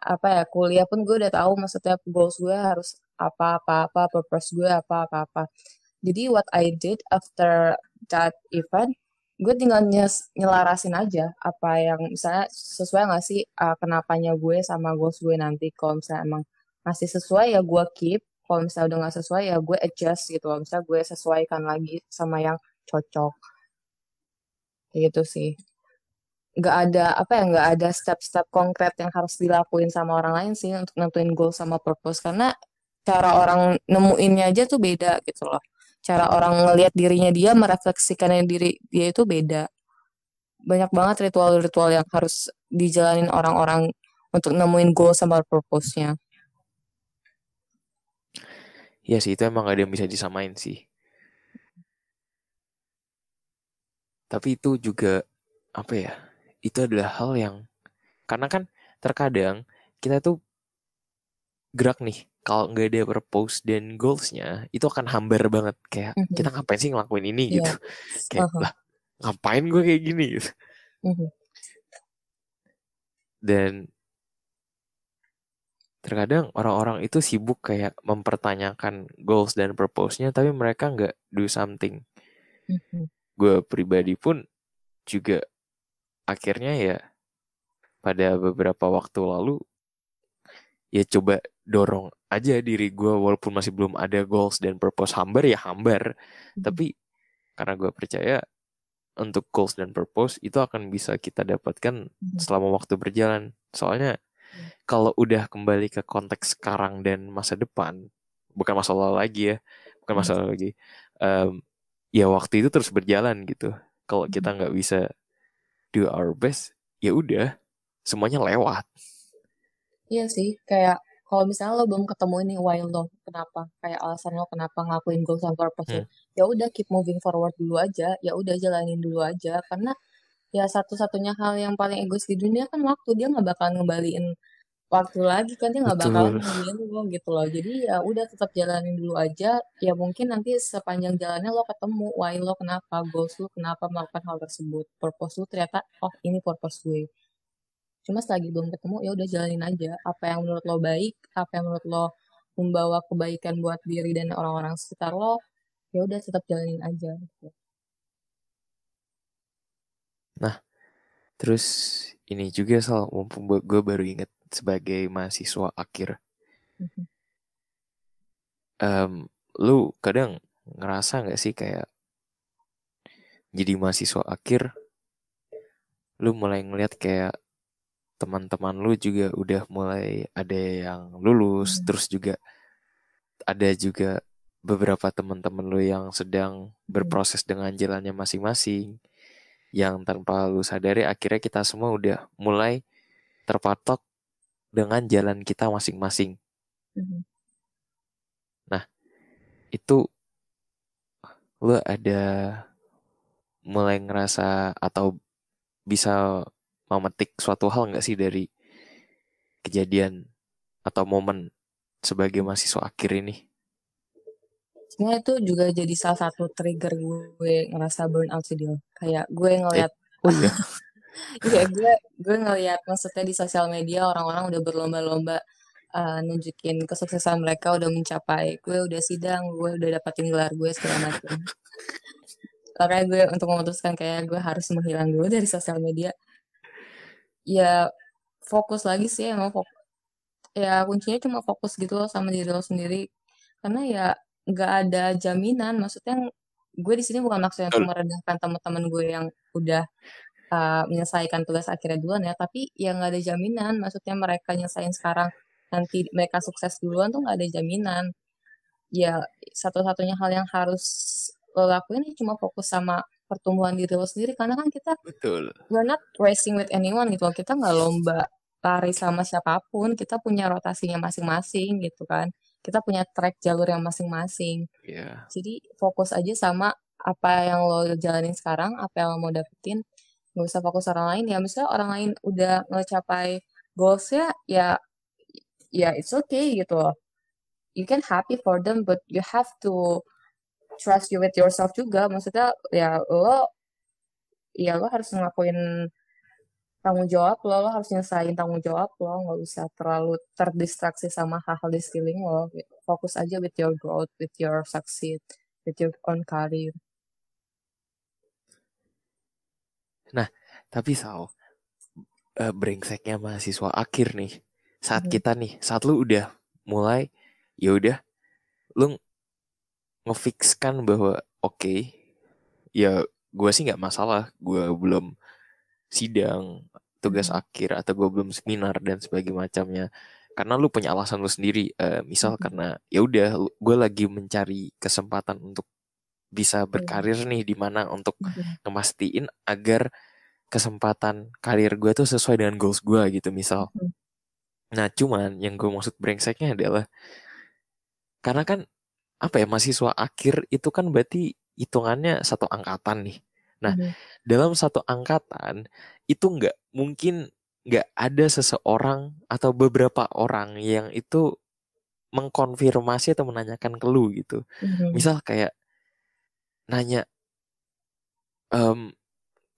apa ya kuliah pun gue udah tahu maksudnya goals gue harus apa apa apa purpose gue apa apa apa. Jadi what I did after that event gue tinggal nyes, nyelarasin aja apa yang misalnya sesuai gak sih uh, kenapanya gue sama goals gue nanti. Kalau misalnya emang masih sesuai ya gue keep kalau misalnya udah gak sesuai ya gue adjust gitu. Loh misalnya gue sesuaikan lagi sama yang cocok. Gitu sih. Nggak ada apa ya nggak ada step-step konkret yang harus dilakuin sama orang lain sih untuk nentuin goal sama purpose. Karena cara orang nemuinnya aja tuh beda gitu loh. Cara orang ngelihat dirinya dia merefleksikan diri dia itu beda. Banyak banget ritual-ritual yang harus dijalanin orang-orang untuk nemuin goal sama purpose-nya. Iya sih, itu emang gak ada yang bisa disamain sih. Tapi itu juga apa ya? Itu adalah hal yang karena kan terkadang kita tuh gerak nih kalau nggak ada purpose dan goalsnya itu akan hambar banget kayak mm -hmm. kita ngapain sih ngelakuin ini yeah. gitu kayak uh -huh. lah ngapain gue kayak gini gitu mm -hmm. dan terkadang orang-orang itu sibuk kayak mempertanyakan goals dan purpose-nya tapi mereka nggak do something mm -hmm gue pribadi pun juga akhirnya ya pada beberapa waktu lalu ya coba dorong aja diri gue walaupun masih belum ada goals dan purpose hambar ya hambar hmm. tapi karena gue percaya untuk goals dan purpose itu akan bisa kita dapatkan hmm. selama waktu berjalan soalnya. Kalau udah kembali ke konteks sekarang dan masa depan bukan masalah lagi ya bukan masalah lagi um, ya waktu itu terus berjalan gitu. Kalau kita nggak bisa do our best ya udah semuanya lewat. Iya sih, kayak kalau misalnya lo belum ketemu ini why lo kenapa, kayak alasan lo kenapa ngakuin goals and purpose hmm. ya udah keep moving forward dulu aja, ya udah jalanin dulu aja karena ya satu-satunya hal yang paling egois di dunia kan waktu. Dia nggak bakal ngembaliin waktu lagi kan dia nggak bakal ngembaliin lo gitu loh. Jadi ya udah tetap jalanin dulu aja. Ya mungkin nanti sepanjang jalannya lo ketemu why lo kenapa? Goals lo kenapa melakukan hal tersebut? Purpose lo ternyata oh ini purpose gue. Cuma selagi belum ketemu ya udah jalanin aja. Apa yang menurut lo baik apa yang menurut lo membawa kebaikan buat diri dan orang-orang sekitar lo ya udah tetap jalanin aja gitu. Nah terus ini juga soal mumpung gue baru inget sebagai mahasiswa akhir um, lu kadang ngerasa nggak sih kayak jadi mahasiswa akhir lu mulai ngeliat kayak teman-teman lu juga udah mulai ada yang lulus hmm. terus juga ada juga beberapa teman-teman lu yang sedang hmm. berproses dengan jalannya masing-masing yang tanpa lu sadari akhirnya kita semua udah mulai terpatok dengan jalan kita masing-masing. Hmm. Nah, itu lu ada mulai ngerasa atau bisa memetik suatu hal nggak sih dari kejadian atau momen sebagai mahasiswa akhir ini? Sebenarnya itu juga jadi salah satu trigger gue ngerasa burnout sih dia. Kayak gue ngeliat, eh, oh iya, iya gue gue ngeliat maksudnya di sosial media orang-orang udah berlomba-lomba uh, nunjukin kesuksesan mereka udah mencapai. Gue udah sidang, gue udah dapatin gelar gue segala macam. Makanya gue untuk memutuskan kayak gue harus menghilang dulu dari sosial media ya fokus lagi sih emang fokus ya kuncinya cuma fokus gitu loh sama diri lo sendiri karena ya nggak ada jaminan. Maksudnya gue di sini bukan maksudnya untuk merendahkan teman-teman gue yang udah uh, menyelesaikan tugas akhirnya duluan ya. Tapi ya nggak ada jaminan. Maksudnya mereka nyelesain sekarang nanti mereka sukses duluan tuh nggak ada jaminan. Ya satu-satunya hal yang harus lo lakuin cuma fokus sama pertumbuhan diri lo sendiri. Karena kan kita betul. we're not racing with anyone gitu kita nggak lomba lari sama siapa pun. Kita punya rotasinya masing-masing gitu kan kita punya track jalur yang masing-masing. Yeah. jadi fokus aja sama apa yang lo jalanin sekarang apa yang lo mau dapetin. Nggak usah fokus orang lain. Ya misalnya orang lain udah ngecapai goalsnya ya ya it's okay gitu loh. You can happy for them but you have to trust you with yourself juga. Maksudnya ya lo ya lo harus ngelakuin tanggung jawab lo lo harus nyelesain tanggung jawab lo nggak usah terlalu terdistraksi sama hal-hal di sekeliling lo fokus aja with your growth with your succeed with your own career. Nah tapi sao uh, brengseknya mahasiswa akhir nih. Saat hmm. kita nih saat lu udah mulai ya udah lu ngefixkan bahwa oke okay, ya gue sih nggak masalah gue belum sidang tugas hmm. akhir atau gue belum seminar dan sebagainya macamnya karena lu punya alasan lu sendiri uh, misal hmm. karena ya udah gue lagi mencari kesempatan untuk bisa berkarir nih di mana untuk ngemastiin agar kesempatan karir gue tuh sesuai dengan goals gue gitu misal hmm. nah cuman yang gue maksud brengseknya adalah karena kan apa ya mahasiswa akhir itu kan berarti hitungannya satu angkatan nih. Nah, hmm. dalam satu angkatan itu nggak mungkin nggak ada seseorang atau beberapa orang yang itu mengkonfirmasi atau menanyakan ke lu gitu. Hmm. Misal kayak nanya, ehm,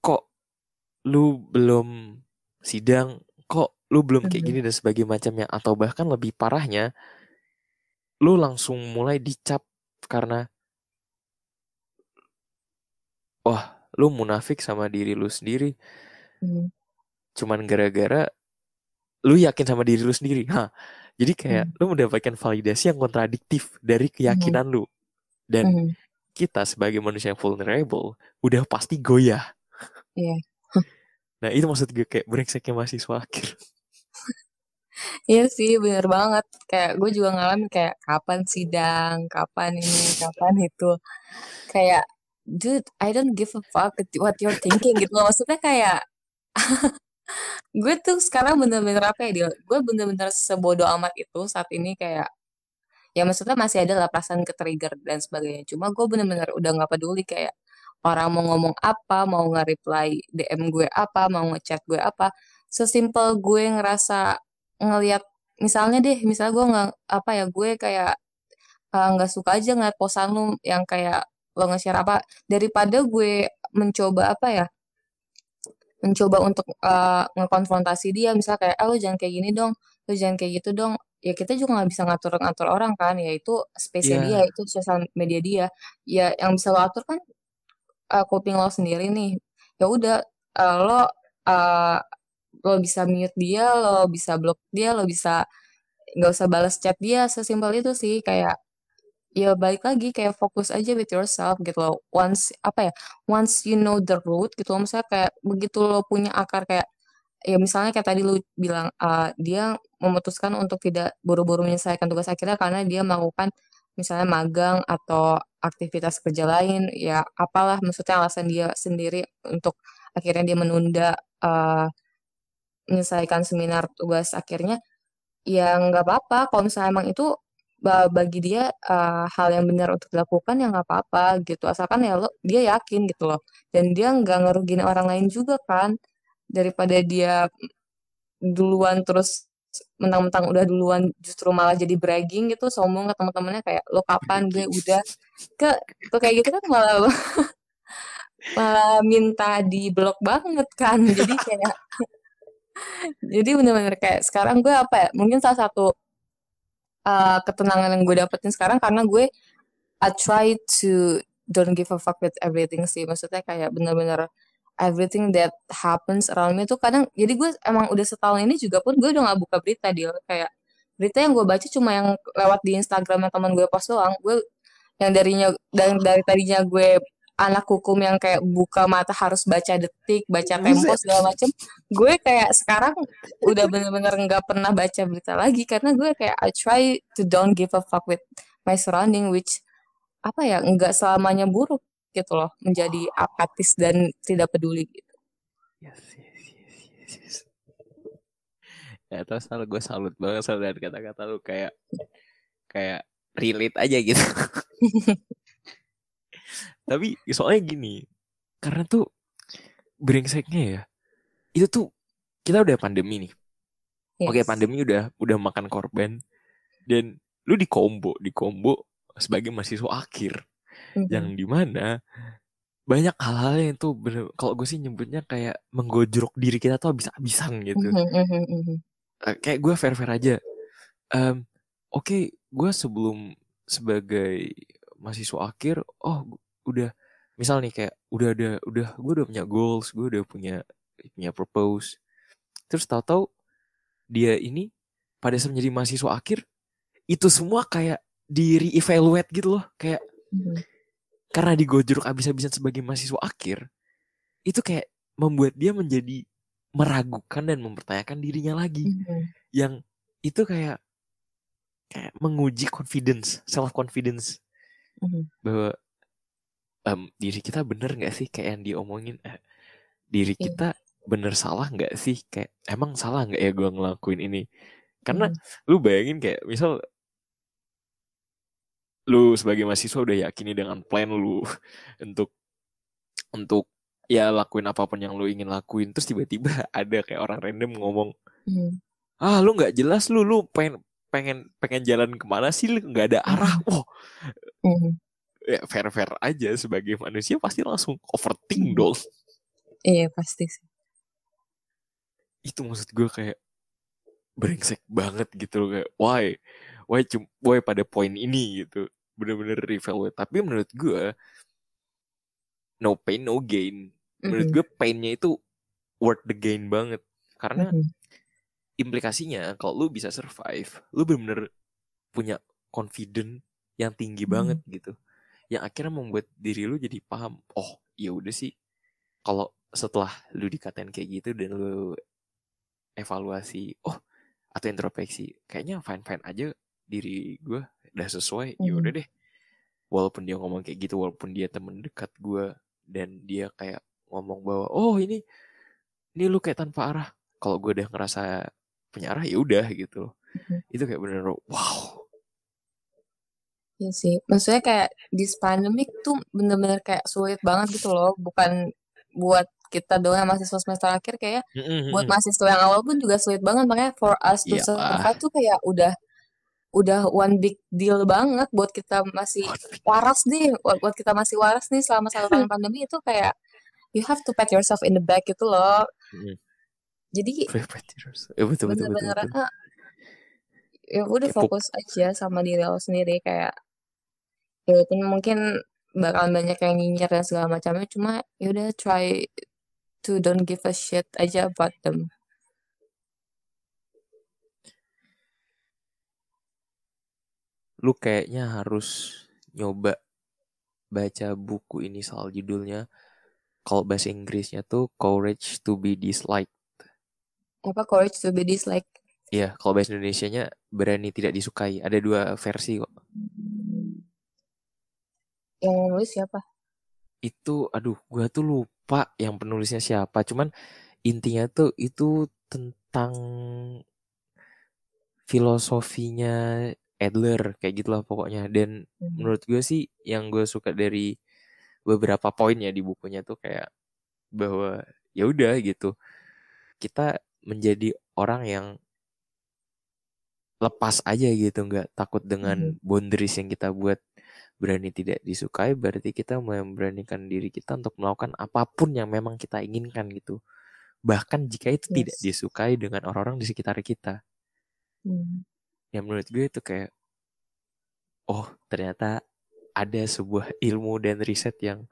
kok lu belum sidang, kok lu belum kayak gini dan sebagainya macamnya, atau bahkan lebih parahnya lu langsung mulai dicap karena wah lu munafik sama diri lu sendiri hmm. cuman gara-gara lu yakin sama diri lu sendiri ha jadi kayak Hmm. lu mendapatkan validasi yang kontradiktif dari keyakinan lu dan Mhm. kita sebagai manusia yang vulnerable udah pasti goyah Iya. nah itu maksud gue kayak brengseknya mahasiswa akhir Iya sih, bener banget. Kayak gue juga ngalamin kayak kapan sidang, kapan ini, kapan itu. Kayak, dude, I don't give a fuck what you're thinking gitu. Maksudnya kayak, gue tuh sekarang bener-bener apa ya, Dil? Gue bener-bener sebodoh amat itu saat ini kayak, ya maksudnya masih ada lah perasaan ke-trigger dan sebagainya. Cuma gue bener-bener udah gak peduli kayak, orang mau ngomong apa, mau nge-reply DM gue apa, mau ngechat gue apa. Sesimpel gue ngerasa ngelihat misalnya deh misalnya gue nggak apa ya gue kayak eh, nggak suka aja ngeliat posan lu yang kayak lo nge-share apa daripada gue mencoba apa ya mencoba untuk eh, ngekonfrontasi dia misalnya kayak ah lo jangan kayak gini dong lo jangan kayak gitu dong. Ya kita juga nggak bisa ngatur-ngatur orang kan ya itu space Iya. dia itu sosial media dia. Ya yang bisa lo atur kan eh, kuping lo sendiri nih. Ya udah eh, lo eh, lo bisa mute dia lo bisa block dia lo bisa nggak usah balas chat dia sesimpel itu sih kayak ya balik lagi kayak fokus aja with yourself gitu loh. Once apa ya once you know the root gitu loh misalnya kayak begitu lo punya akar kayak ya misalnya kayak tadi lu bilang uh, dia memutuskan untuk tidak buru-buru menyelesaikan tugas akhirnya karena dia melakukan misalnya magang atau aktivitas kerja lain ya apalah maksudnya alasan dia sendiri untuk akhirnya dia menunda uh, menyelesaikan seminar tugas akhirnya ya nggak apa-apa. Kalau misalnya emang itu bagi dia uh, hal yang benar untuk dilakukan ya nggak apa-apa gitu. Asalkan ya lo dia yakin gitu loh. Dan dia nggak ngerugiin orang lain juga kan. Daripada dia duluan terus mentang-mentang udah duluan justru malah jadi bragging gitu sombong ke teman-temannya kayak lo kapan gue udah. Ke tuh kayak gitu kan malah malah minta di blok banget kan. Jadi kayak jadi bener-bener kayak sekarang gue apa ya mungkin salah satu uh, ketenangan yang gue dapetin sekarang karena gue I try to don't give a fuck with everything sih. Maksudnya kayak bener-bener everything that happens around me tuh kadang jadi gue emang udah setahun ini juga pun gue udah gak buka berita dia kayak berita yang gue baca cuma yang lewat di Instagramnya teman gue post doang. Gue yang darinya dan dari tadinya gue anak hukum yang kayak buka mata harus baca detik, baca tempo segala macem. Gue kayak sekarang udah bener-bener nggak pernah baca berita lagi karena gue kayak I try to don't give a fuck with my surrounding which apa ya nggak selamanya buruk gitu loh menjadi apatis dan tidak peduli gitu. Yes, yes, yes, yes, yes. Ya terus selalu gue salut banget sama dari kata-kata lu kayak kayak relate aja gitu. Tapi soalnya gini, karena tuh brengseknya ya, itu tuh kita udah pandemi nih. Yes. Oke pandemi udah udah makan korban dan lu di combo di combo sebagai mahasiswa akhir Mhm. yang di mana banyak hal-hal yang tuh bener kalau gue sih nyebutnya kayak menggojrok diri kita tuh habis-habisan gitu. Mhm, mhm, mhm. Eh, kayak gue fair-fair aja. Em, Oke, gue sebelum sebagai mahasiswa akhir, oh udah misal nih kayak udah ada udah gue udah punya goals, gue udah punya punya purpose. Terus tahu-tahu dia ini pada saat menjadi mahasiswa akhir itu semua kayak di re-evaluate gitu loh, kayak Mhm. karena digojrok habis-habisan sebagai mahasiswa akhir, itu kayak membuat dia menjadi meragukan dan mempertanyakan dirinya lagi Mhm. yang itu kayak kayak menguji confidence, self confidence Mhm. bahwa em, diri kita bener nggak sih kayak yang diomongin eh, diri Iya. kita bener salah nggak sih kayak emang salah nggak ya gue ngelakuin ini karena Mhm. lu bayangin kayak misal lu sebagai mahasiswa udah yakini dengan plan lu untuk untuk ya lakuin apa pun yang lu ingin lakuin terus tiba-tiba ada kayak orang random ngomong Mhm. ah lu nggak jelas lu lu pengen pengen pengen jalan ke mana sih lu nggak ada arah wah Mhm. Ya fair fair aja sebagai manusia pasti langsung overthink dong Iya pasti sih. itu maksud gue kayak brengsek banget gitu loh kayak why why cum why pada poin ini gitu bener-bener reevaluate tapi menurut gue no pain no gain menurut Mhm. gue painnya itu worth the gain banget karena Mhm. implikasinya kalau lu bisa survive lu bener-bener punya confident yang tinggi hmm. banget gitu yang akhirnya membuat diri lu jadi paham oh ya udah sih kalau setelah lu dikatain kayak gitu dan lu evaluasi oh atau introspeksi kayaknya fine fine aja diri gue udah sesuai ya udah hmm. deh walaupun dia ngomong kayak gitu walaupun dia temen dekat gue dan dia kayak ngomong bahwa oh ini ini lu kayak tanpa arah kalau gue udah ngerasa punya arah ya udah gitu mm. itu kayak bener wow Iya sih, maksudnya kayak di pandemic tuh bener-bener kayak sulit banget gitu loh, bukan buat kita doang yang mahasiswa semester akhir kayak mm-hmm. buat mahasiswa yang awal pun juga sulit banget makanya for us to yeah. survive tuh kayak udah udah one big deal banget buat kita masih waras nih buat, buat kita masih waras nih selama satu tahun pandemi itu kayak you have to pat yourself in the back gitu loh mm. jadi betul, bener-bener betul. ya udah fokus aja sama diri lo sendiri kayak itu mungkin bakalan banyak yang nyinyir dan segala macamnya cuma ya udah try to don't give a shit aja about them lu kayaknya harus nyoba baca buku ini soal judulnya kalau bahasa Inggrisnya tuh Courage to be Disliked. Apa Courage to be Disliked? Iya, kalau bahasa Indonesia-nya berani tidak disukai. Ada dua versi kok. Yang nulis siapa? Itu, aduh, gue tuh lupa yang penulisnya siapa. Cuman intinya tuh itu tentang filosofinya Adler kayak gitulah pokoknya dan hmm. menurut gue sih yang gue suka dari beberapa poinnya di bukunya tuh kayak bahwa ya udah gitu kita menjadi orang yang lepas aja gitu nggak takut dengan hmm. boundaries yang kita buat berani tidak disukai berarti kita memberanikan diri kita untuk melakukan apa pun yang memang kita inginkan gitu bahkan jika itu yes. tidak disukai dengan orang-orang di sekitar kita hmm yang menurut gue itu kayak oh ternyata ada sebuah ilmu dan riset yang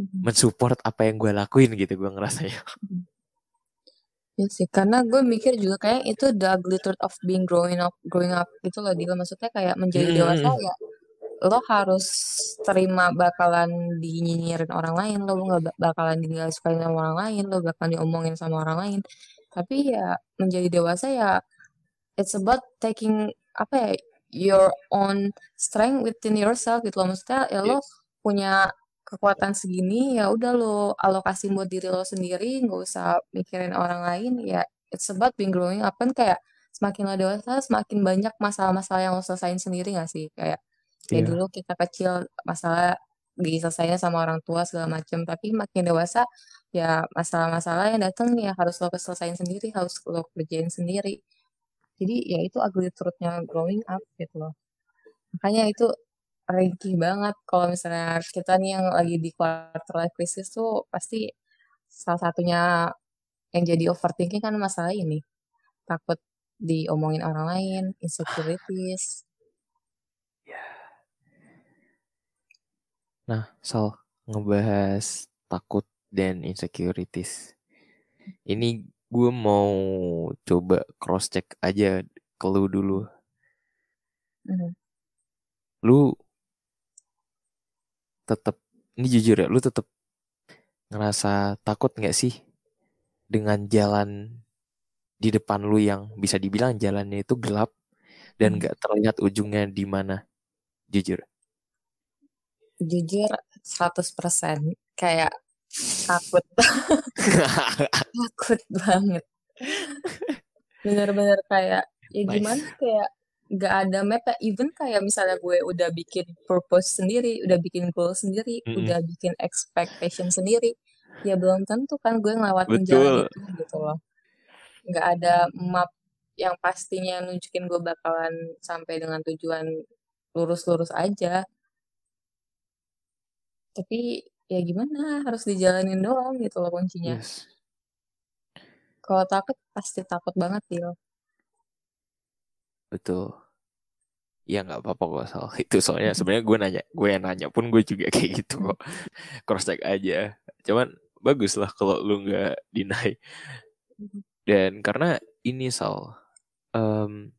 mm-hmm. mensupport apa yang gue lakuin gitu gue ngerasanya. Mm-hmm. Ya sih, karena gue mikir juga kayak itu the ugly truth of being growing up, growing up gitu loh. Dia maksudnya kayak menjadi hmm. dewasa ya lo harus terima bakalan dinyinyirin orang lain, lo nggak bakalan nggak sukain sama orang lain, lo bakalan diomongin sama orang lain. Tapi ya menjadi dewasa ya it's about taking apa ya your own strength within yourself gitu loh. Maksudnya ya lo punya kekuatan segini ya udah lo alokasi buat diri lo sendiri nggak usah mikirin orang lain ya it's about being growing up kan kayak semakin lo dewasa semakin banyak masalah-masalah yang lo selesain sendiri gak sih? Kayak kayak yeah. dulu kita kecil masalah diselesaikan sama orang tua segala macam tapi makin dewasa ya masalah-masalah yang datang ya harus lo selesaiin sendiri harus lo kerjain sendiri jadi ya itu ugly truth-nya growing up gitu loh. Makanya itu ringkih banget kalau misalnya kita nih yang lagi di quarter life crisis tuh pasti salah satunya yang jadi overthinking kan masalah ini. Takut diomongin orang lain, insecurities. Nah, Sal, ngebahas takut dan insecurities. Ini gue mau coba cross check aja ke lu dulu. Mm. Lu tetap ini jujur ya, lu tetap ngerasa takut nggak sih dengan jalan di depan lu yang bisa dibilang jalannya itu gelap dan nggak terlihat ujungnya di mana? Jujur. Jujur 100% kayak takut. Takut banget. Bener-bener kayak ya gimana nice. kayak gak ada meta even kayak misalnya gue udah bikin purpose sendiri udah bikin goal sendiri mm -hmm. udah bikin expectation sendiri ya belum tentu kan gue ngelewatin jalan itu gitu loh. Nggak ada map yang pastinya nunjukin gue bakalan sampai dengan tujuan lurus-lurus aja tapi ya gimana harus dijalanin doang gitu loh kuncinya. Yes. kalau takut pasti takut banget Dil betul. Ya nggak apa-apa kok soal itu. Soalnya sebenarnya gue nanya gue yang nanya pun gue juga kayak gitu kok. Cross check aja. Cuman bagus lah kalau lu nggak deny. Dan karena ini Sal, um,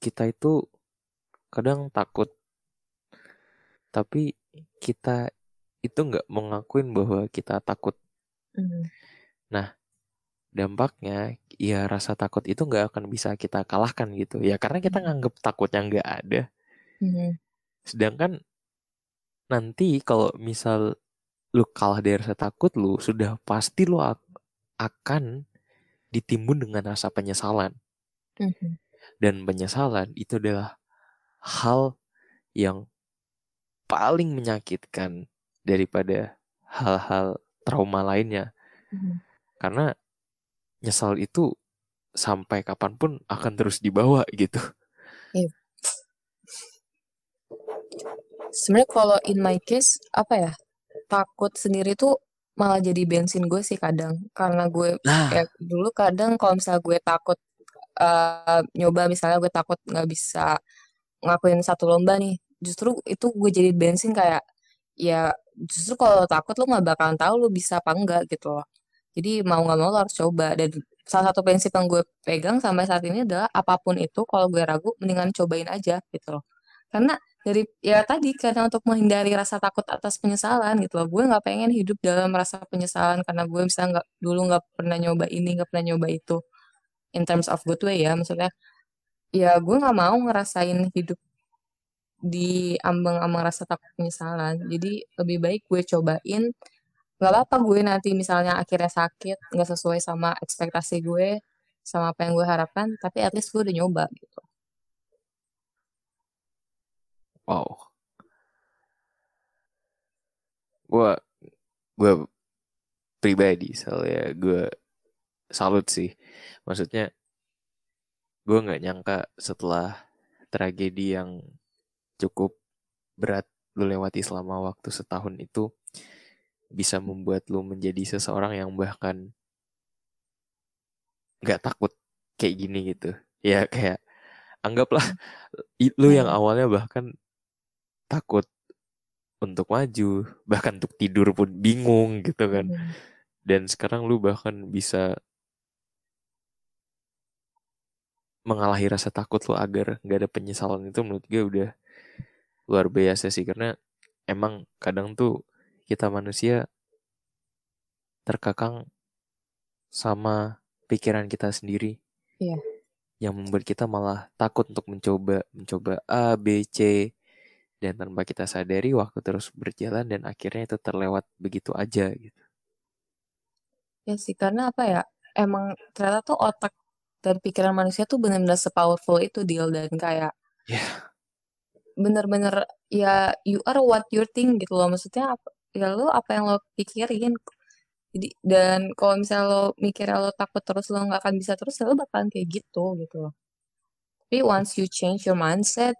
kita itu kadang takut, tapi kita itu nggak mengakuin bahwa kita takut. Mhm. Nah, dampaknya ya rasa takut itu nggak akan bisa kita kalahkan gitu ya karena kita nganggep takutnya nggak ada Mhm. sedangkan nanti kalau misal lu kalah dari rasa takut lu sudah pasti lu ak- akan ditimbun dengan rasa penyesalan Mhm. dan penyesalan itu adalah hal yang paling menyakitkan daripada hal-hal trauma lainnya Mhm. karena nyesal itu sampai kapan pun akan terus dibawa gitu. Sebenarnya kalau in my case apa ya takut sendiri tuh malah jadi bensin gue sih kadang karena gue Nah, ya dulu kadang kalau misalnya gue takut eh, nyoba misalnya gue takut nggak bisa ngakuin satu lomba nih justru itu gue jadi bensin kayak ya justru kalau takut lu nggak bakalan tahu lu bisa apa enggak gitu loh. Jadi mau nggak mau lo harus coba. Dan salah satu prinsip yang gue pegang sampai saat ini adalah apa pun itu kalau gue ragu mendingan cobain aja gitu loh. Karena dari ya tadi karena untuk menghindari rasa takut atas penyesalan gitu loh. Gue nggak pengen hidup dalam rasa penyesalan karena gue misalnya nggak dulu nggak pernah nyoba ini nggak pernah nyoba itu. In terms of good way ya maksudnya ya gue nggak mau ngerasain hidup di ambang-ambang rasa takut penyesalan jadi lebih baik gue cobain nggak apa-apa gue nanti misalnya akhirnya sakit nggak sesuai sama ekspektasi gue sama apa yang gue harapkan tapi at least gue udah nyoba gitu wow. Gua gua pribadi soalnya gue salut sih. Maksudnya gue nggak nyangka setelah tragedi yang cukup berat lu lewati selama waktu setahun itu bisa membuat lu menjadi seseorang yang bahkan nggak takut kayak gini gitu. Ya kayak anggaplah lu yang Hmm. awalnya bahkan takut untuk maju, bahkan untuk tidur pun bingung gitu kan. Hmm. Dan sekarang lu bahkan bisa mengalahi rasa takut lu agar nggak ada penyesalan itu menurut gue udah luar biasa sih karena emang kadang tuh kita manusia terkekang sama pikiran kita sendiri Iya. yang membuat kita malah takut untuk mencoba mencoba A B C dan tanpa kita sadari waktu terus berjalan dan akhirnya itu terlewat begitu aja gitu Ya sih, karena apa ya? Emang ternyata tuh otak dan pikiran manusia tuh benar-benar sepowerful itu deal dan kayak Ya. Bener-bener ya you are what you think gitu loh. Maksudnya apa, ya lo apa yang lo pikirin. Jadi dan kalau misalnya lo mikir lo takut terus lo nggak akan bisa terus ya lo bakalan kayak gitu gitu loh. Tapi once you change your mindset,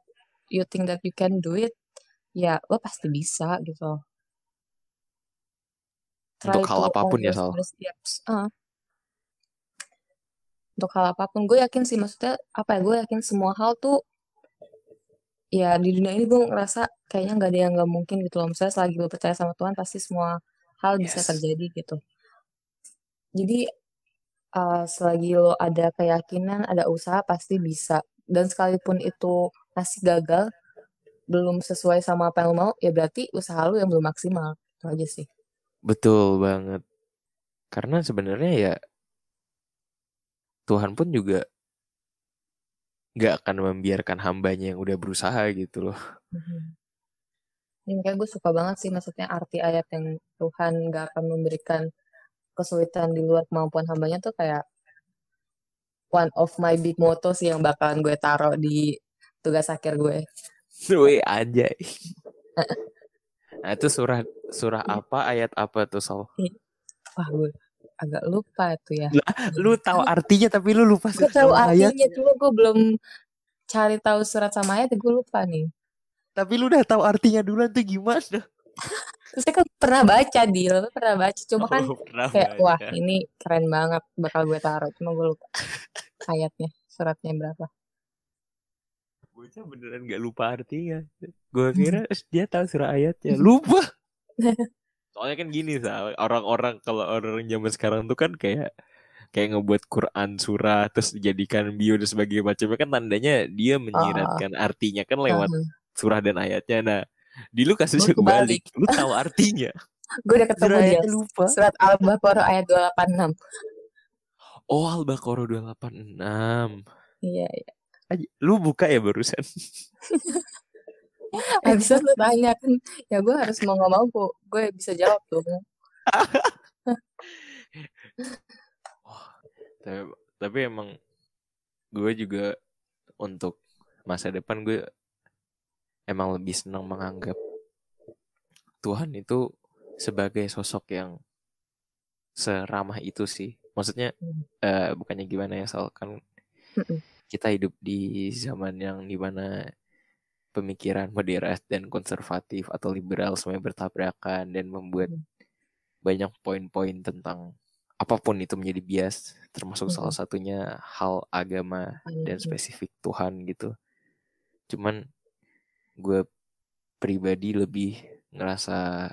you think that you can do it, ya lo pasti bisa gitu loh. Try Untuk hal apa pun ya, Sal. Ah. untuk hal apa pun gue yakin sih maksudnya apa ya gue yakin semua hal tuh ya di dunia ini gue ngerasa kayaknya nggak ada yang nggak mungkin gitu loh. Misalnya selagi lo percaya sama Tuhan pasti semua hal bisa Yes. terjadi gitu. Jadi uh, selagi lo ada keyakinan ada usaha pasti bisa. Dan sekalipun itu masih gagal belum sesuai sama apa yang lo mau ya berarti usaha lo yang belum maksimal. Itu aja sih. Betul banget. Karena sebenarnya ya Tuhan pun juga nggak akan membiarkan hambanya yang udah berusaha gitu loh. Mhm. Ini makanya gue suka banget sih maksudnya arti ayat yang Tuhan gak akan memberikan kesulitan di luar kemampuan hambanya tuh kayak one of my big motto sih yang bakalan gue taruh di tugas akhir gue. Wih anjay. Nah itu surah surah apa ayat apa tuh Sal? Wah gue agak lupa itu ya. Lu tahu artinya tapi lu lupa Gue surah tahu sama ayat. artinya cuma gue belum cari tahu surat sama ayat gue lupa nih. Tapi lu udah tahu artinya duluan tuh gimana? Terus saya kan pernah baca di lo pernah baca cuma kan Oh, kayak wah baca. ini keren banget bakal gue taruh cuma gue lupa ayatnya suratnya berapa. Bocah beneran gak lupa artinya. Gue kira dia tahu surah ayatnya. Lupa. Soalnya kan gini Sal, orang-orang kalau orang zaman sekarang tuh kan kayak kayak ngebuat Quran surah terus dijadikan bio dan sebagainya macamnya kan tandanya dia menyiratkan oh. artinya kan lewat uh surah dan ayatnya. Nah di lu kasusnya kebalik. lu tahu artinya. Gue udah ketemu dia. lupa. Surat al-baqarah ayat 286 oh al-baqarah 286 iya iya. Lu buka ya barusan Habis lu tanya kan. Ya gue harus mau gak mau gue, gue bisa jawab tuh tapi, tapi emang gue juga untuk masa depan gue emang lebih senang menganggap Tuhan itu sebagai sosok yang seramah itu sih. Maksudnya uh, bukannya gimana ya soal kan kita hidup di zaman yang di mana pemikiran moderat dan konservatif atau liberal semuanya bertabrakan dan membuat banyak poin-poin tentang apa pun itu menjadi bias termasuk hmm. salah satunya hal agama dan spesifik Tuhan gitu. Cuman gue pribadi lebih ngerasa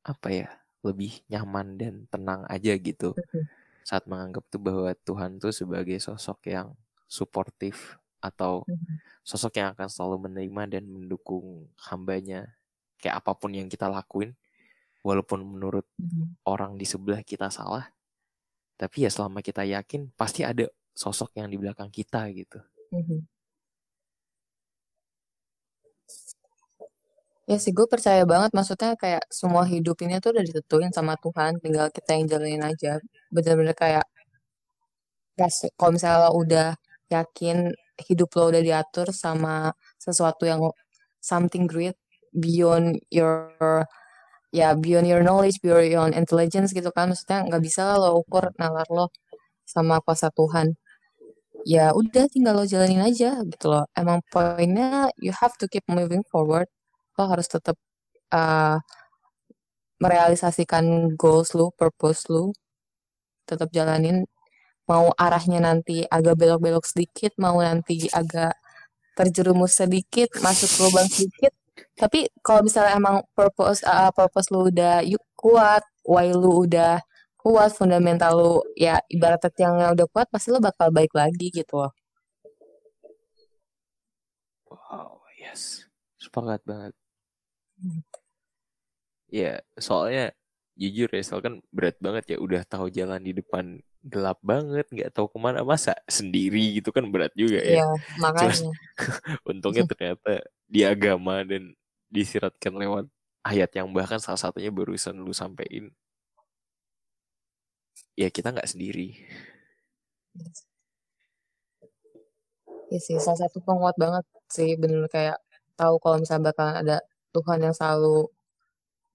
apa ya lebih nyaman dan tenang aja gitu saat menganggap tuh bahwa Tuhan tuh sebagai sosok yang suportif atau sosok yang akan selalu menerima dan mendukung hambanya kayak apa pun yang kita lakuin walaupun menurut orang di sebelah kita salah tapi ya selama kita yakin pasti ada sosok yang di belakang kita gitu. Ya sih gue percaya banget maksudnya kayak semua hidup ini tuh udah ditentuin sama Tuhan tinggal kita yang jalanin aja. Bener-bener kayak kalau misalnya udah yakin hidup lo udah diatur sama sesuatu yang something great beyond your ya beyond your knowledge beyond your intelligence gitu kan. Maksudnya nggak bisa lo ukur nalar lo sama kuasa Tuhan. Ya udah tinggal lo jalanin aja gitu loh. Emang poinnya you have to keep moving forward. Lo harus tetap uh, merealisasikan goals lu, purpose lu, tetap jalanin. Mau arahnya nanti agak belok-belok sedikit, mau nanti agak terjerumus sedikit, masuk lubang sedikit. Tapi kalau misalnya emang purpose uh, purpose lu udah yuk, kuat, why lu udah kuat, fundamental lu ya ibarat yang udah kuat, pasti lu bakal baik lagi gitu loh. Wow, yes. Sepakat banget. Ya, soalnya jujur ya, soal kan berat banget ya udah tahu jalan di depan gelap banget, nggak tahu ke mana masa sendiri gitu kan berat juga ya. Iya, makanya. Cuman, untungnya ternyata di agama dan disiratkan lewat ayat yang bahkan salah satunya barusan lu sampein. Ya kita nggak sendiri. Ya sih, salah satu penguat banget sih bener kayak tahu kalau misalnya bakal ada Tuhan yang selalu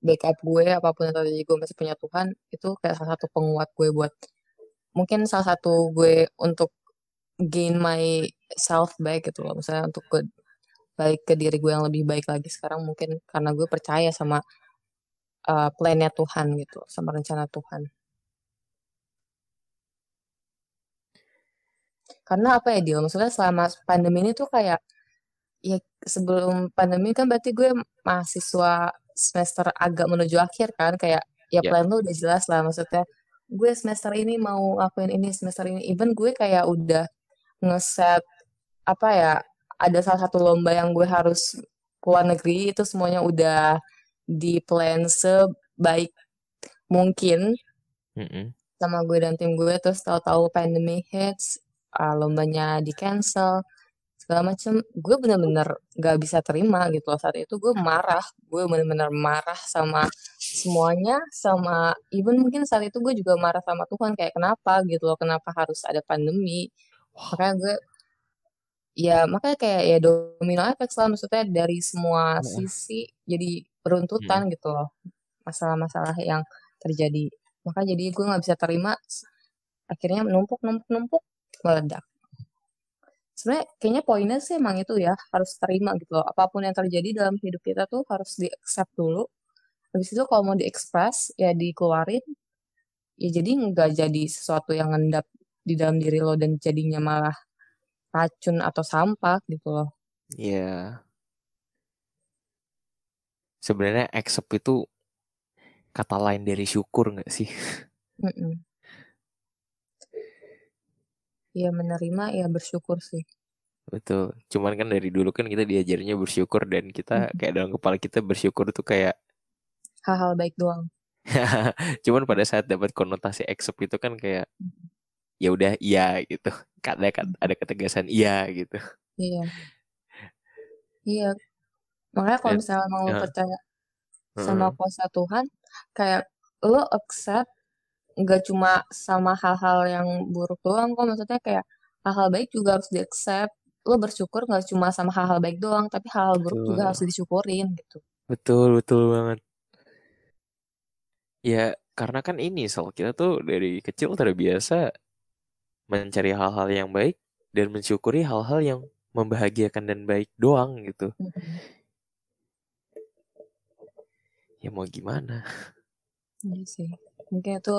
backup gue apa pun yang terjadi gue masih punya Tuhan itu kayak salah satu penguat gue buat mungkin salah satu gue untuk gain my self back gitu loh. Misalnya untuk ke balik ke diri gue yang lebih baik lagi sekarang mungkin karena gue percaya sama uh, plannya Tuhan gitu sama rencana Tuhan. Karena apa ya dia maksudnya selama pandemi ini tuh kayak ya sebelum pandemi kan berarti gue mahasiswa semester agak menuju akhir kan kayak ya yeah. plan lu udah jelas lah maksudnya gue semester ini mau ngakuin ini semester ini. Even gue kayak udah ngeset apa ya ada salah satu lomba yang gue harus keluar negeri itu semuanya udah di plan sebaik mungkin mm -hmm. sama gue dan tim gue. Terus tahu-tahu pandemi hits uh, lombanya di cancel segala macam gue bener-bener gak bisa terima gitu loh saat itu. Gue marah. Gue bener-bener marah sama semuanya sama even mungkin saat itu gue juga marah sama Tuhan kayak kenapa? gitu loh kenapa harus ada pandemi? Makanya gue ya makanya kayak ya domino efek lah maksudnya dari semua sisi jadi peruntutan hmm. gitu loh masalah-masalah yang terjadi. Makanya jadi gue nggak bisa terima akhirnya menumpuk numpuk numpuk meledak. Sebenarnya kayaknya poinnya sih emang itu ya harus terima gitu loh. Apa pun yang terjadi dalam hidup kita tuh harus di accept dulu habis itu kalau mau diekspres ya dikeluarin. Ya jadi nggak jadi sesuatu yang ngendap di dalam diri lo dan jadinya malah racun atau sampah gitu loh. Iya. Yeah. sebenarnya accept itu kata lain dari syukur nggak sih? Mm -mm. ya menerima ya bersyukur sih. Betul. Cuman kan dari dulu kan kita diajarnya bersyukur dan kita kayak dalam kepala kita bersyukur tuh kayak hal-hal baik doang. Cuman pada saat dapat konotasi accept itu kan kayak ya udah iya gitu. Ada ada ketegasan iya gitu. Iya. Iya. Makanya kalau misalnya mau ya. percaya sama kuasa Tuhan kayak lo accept nggak cuma sama hal-hal yang buruk doang kok maksudnya kayak hal-hal baik juga harus di accept. Lo bersyukur nggak cuma sama hal-hal baik doang tapi hal-hal buruk betul. juga harus disyukurin gitu. Betul betul banget ya karena kan ini soal kita tuh dari kecil terbiasa mencari hal-hal yang baik dan mensyukuri hal-hal yang membahagiakan dan baik doang gitu. Ya mau gimana? Iya sih. Mungkin itu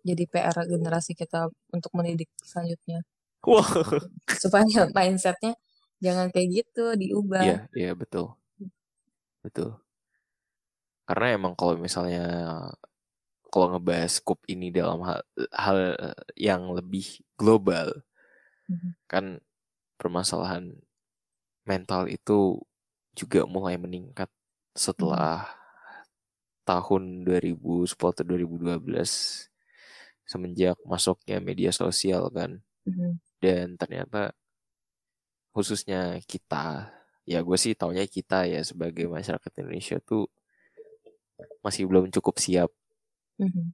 jadi PR generasi kita untuk mendidik selanjutnya. Wow. Supaya mindsetnya jangan kayak gitu, diubah. Iya, iya betul. Betul. Karena emang kalau misalnya kalau ngebahas scoop ini dalam hal, hal yang lebih global, mm-hmm. kan permasalahan mental itu juga mulai meningkat setelah mm-hmm tahun 2010 atau 2012 semenjak masuknya media sosial kan mm-hmm. dan ternyata khususnya kita ya gue sih taunya kita ya sebagai masyarakat Indonesia tuh masih belum cukup siap mm-hmm.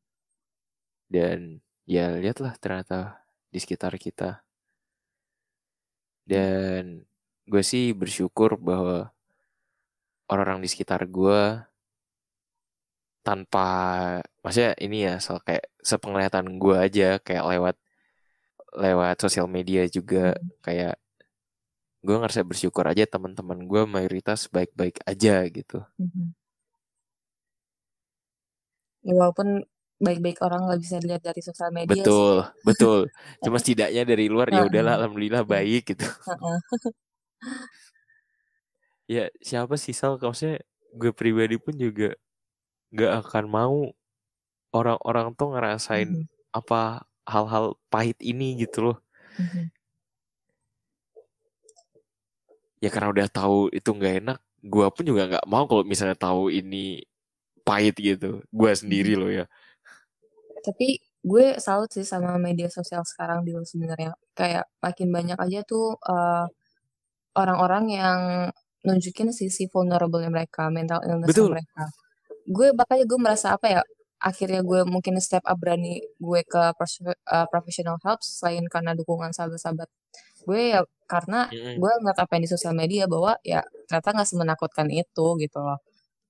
dan ya lihatlah ternyata di sekitar kita dan gue sih bersyukur bahwa orang-orang di sekitar gue tanpa maksudnya ini ya soal kayak sepenglihatan gue aja kayak lewat lewat sosial media juga hmm. kayak gue ngerasa bersyukur aja teman-teman gue mayoritas baik-baik aja gitu. Hmm. Ya, walaupun baik-baik orang nggak bisa dilihat dari sosial media. Betul, sih. betul. Cuma setidaknya dari luar ya udahlah, alhamdulillah iya. baik gitu. ya siapa sih Sal? Maksudnya gue pribadi pun juga gak akan mau orang-orang tuh ngerasain mm -hmm. apa hal-hal pahit ini gitu loh. Mm -hmm. Ya karena udah tahu itu nggak enak, gue pun juga nggak mau kalau misalnya tahu ini pahit gitu. Gue sendiri mm -hmm. loh ya. Tapi gue salut sih sama media sosial sekarang di sebenarnya. Kayak makin banyak aja tuh uh, orang-orang yang nunjukin sisi vulnerable mereka, mental illness Betul. mereka gue makanya gue merasa apa ya akhirnya gue mungkin step up berani gue ke uh, professional help selain karena dukungan sahabat-sahabat gue ya karena mm. gue ngeliat apa yang di sosial media bahwa ya ternyata nggak semenakutkan itu gitu loh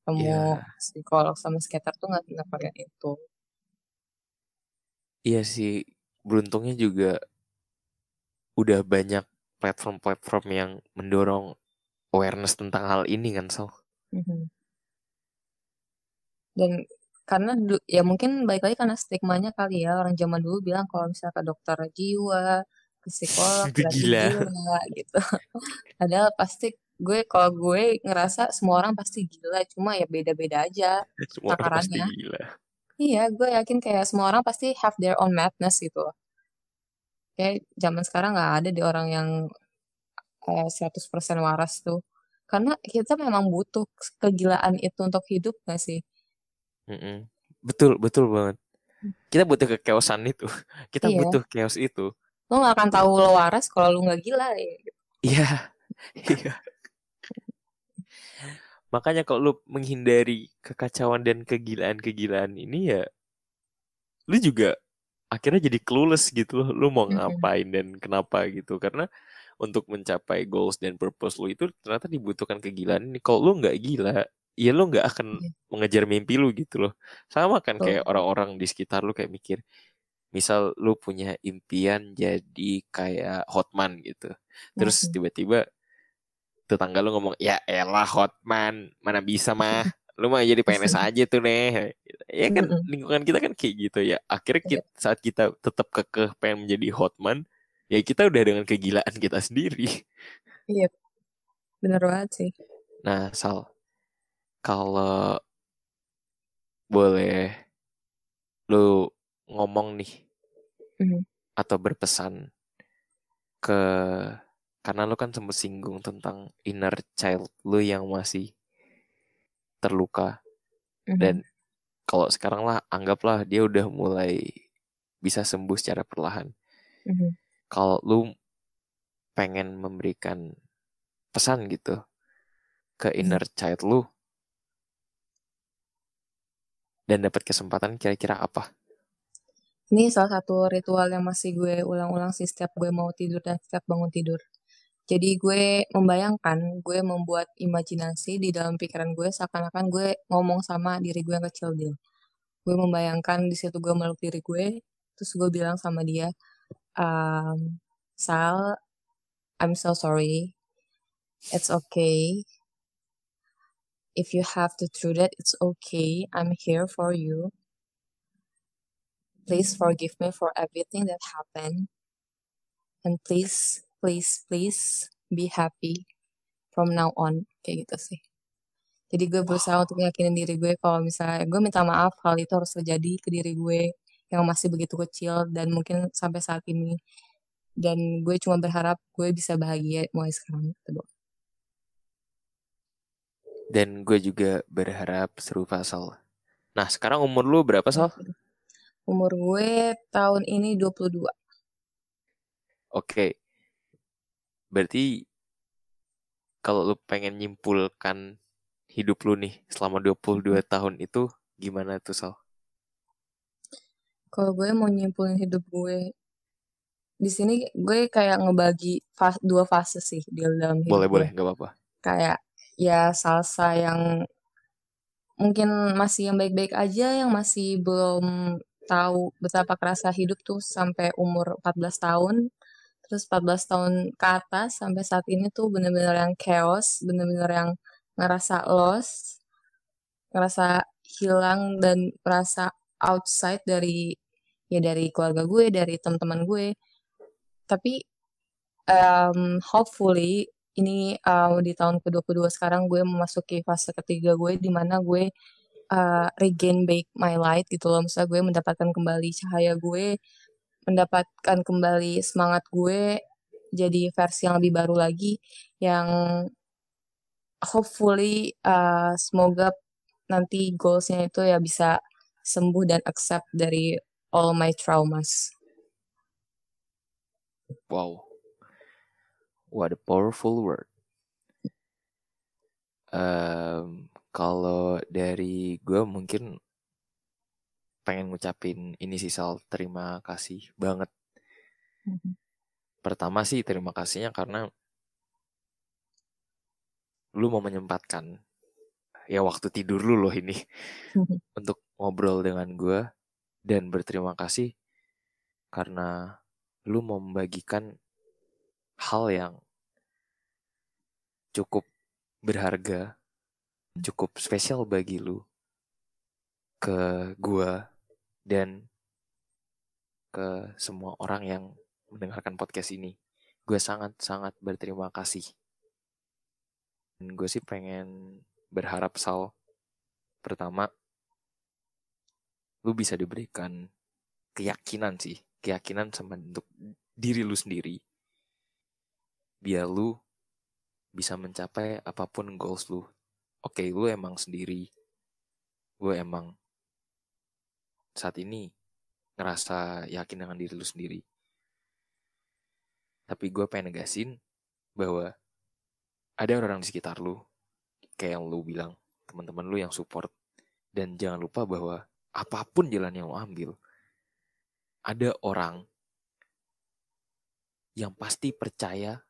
kamu yeah. psikolog sama skater tuh nggak semenakutkan itu. Iya sih beruntungnya juga udah banyak platform-platform yang mendorong awareness tentang hal ini kan so mm -hmm dan karena ya mungkin baik lagi karena stigmanya kali ya. Orang zaman dulu bilang kalau misalnya ke dokter jiwa ke psikolog gila. gila gitu. Padahal pasti gue kalau gue ngerasa semua orang pasti gila cuma ya beda-beda aja semua orang pasti gila iya gue yakin kayak semua orang pasti have their own madness gitu kayak zaman sekarang nggak ada di orang yang kayak 100% waras tuh karena kita memang butuh kegilaan itu untuk hidup gak sih Mm-mm. Betul, betul banget. Kita butuh kekeosan itu. Kita iya. butuh chaos itu. Lo gak akan tahu lo waras kalau lo gak gila ya. Iya. Iya. Makanya kalau lu menghindari kekacauan dan kegilaan-kegilaan ini ya lu juga akhirnya jadi clueless gitu loh. Lu mau ngapain dan kenapa gitu. Karena untuk mencapai goals dan purpose lu itu ternyata dibutuhkan kegilaan ini. Kalau lu nggak gila, ya lo nggak akan yeah. mengejar mimpi lu gitu loh sama kan kayak orang-orang di sekitar lu kayak mikir misal lu punya impian jadi kayak hotman gitu terus tiba-tiba tetangga lu ngomong ya elah hotman mana bisa mah? Lu mah jadi PNS aja tuh nih ya kan lingkungan kita kan kayak gitu ya. Akhirnya iya. kita, saat kita tetap kekeh pengen menjadi hotman ya kita udah dengan kegilaan kita sendiri. Iya. Bener banget sih. Nah Sal kalau boleh lu ngomong nih mm. atau berpesan ke karena lu kan sempat singgung tentang inner child lu yang masih terluka Mhm. dan kalau sekarang lah anggaplah dia udah mulai bisa sembuh secara perlahan. Mhm. Kalau lu pengen memberikan pesan gitu ke inner child lu dan dapat kesempatan kira-kira apa? Ini salah satu ritual yang masih gue ulang-ulang sih setiap gue mau tidur dan setiap bangun tidur. Jadi gue membayangkan, gue membuat imajinasi di dalam pikiran gue seakan-akan gue ngomong sama diri gue yang kecil dia. Gue membayangkan di situ gue meluk diri gue, terus gue bilang sama dia, um, Sal, I'm so sorry. It's okay. If you have to do that, it's okay. I'm here for you. Please forgive me for everything that happened. And please, please, please be happy from now on. Kayak gitu sih. Jadi gue berusaha untuk yakinin diri gue kalau misalnya gue minta maaf hal itu harus terjadi ke diri gue yang masih begitu kecil dan mungkin sampai saat ini. Dan gue cuma berharap gue bisa bahagia mulai sekarang. Gitu. Dan gue juga berharap serupa Sal. Nah sekarang umur lu berapa Sal? Umur gue tahun ini 22. Oke. Berarti kalau lu pengen nyimpulkan hidup lu nih selama 22 tahun itu gimana tuh Sal? Kalau gue mau nyimpulin hidup gue di sini gue kayak ngebagi fas dua fase sih di dalam hidup Boleh gue. boleh nggak apa-apa. Kayak ya salsa yang mungkin masih yang baik-baik aja yang masih belum tahu betapa kerasa hidup tuh sampai umur 14 tahun. Terus 14 tahun ke atas sampai saat ini tuh bener-bener yang chaos, bener-bener yang ngerasa lost, ngerasa hilang dan merasa outside dari ya dari keluarga gue, dari teman-teman gue. Tapi um, hopefully ini uh, di tahun ke-22 sekarang gue memasuki fase ketiga gue di mana gue uh, regain back my light gitu loh. Misalnya gue mendapatkan kembali cahaya gue, mendapatkan kembali semangat gue jadi versi yang lebih baru lagi yang hopefully uh, semoga nanti goalsnya itu ya bisa sembuh dan accept dari all my traumas. Wow. What a powerful word. Um, kalau dari gue mungkin pengen ngucapin ini sih Sal, terima kasih banget. Mhm. Pertama sih terima kasihnya karena lu mau menyempatkan ya waktu tidur lu loh ini Mhm. untuk ngobrol dengan gue dan berterima kasih karena lu mau membagikan hal yang cukup berharga, cukup spesial bagi lu ke gua dan ke semua orang yang mendengarkan podcast ini. Gue sangat-sangat berterima kasih. Dan gue sih pengen berharap Sal, pertama, lu bisa diberikan keyakinan sih, keyakinan sama untuk diri lu sendiri. Biar lu bisa mencapai apa pun goals lu. Oke, lu emang sendiri. Gue emang saat ini ngerasa yakin dengan diri lu sendiri. Tapi gue pengen negasin bahwa ada orang di sekitar lu, kayak yang lu bilang, teman-teman lu yang support. Dan jangan lupa bahwa apa pun jalan yang lu ambil, ada orang yang pasti percaya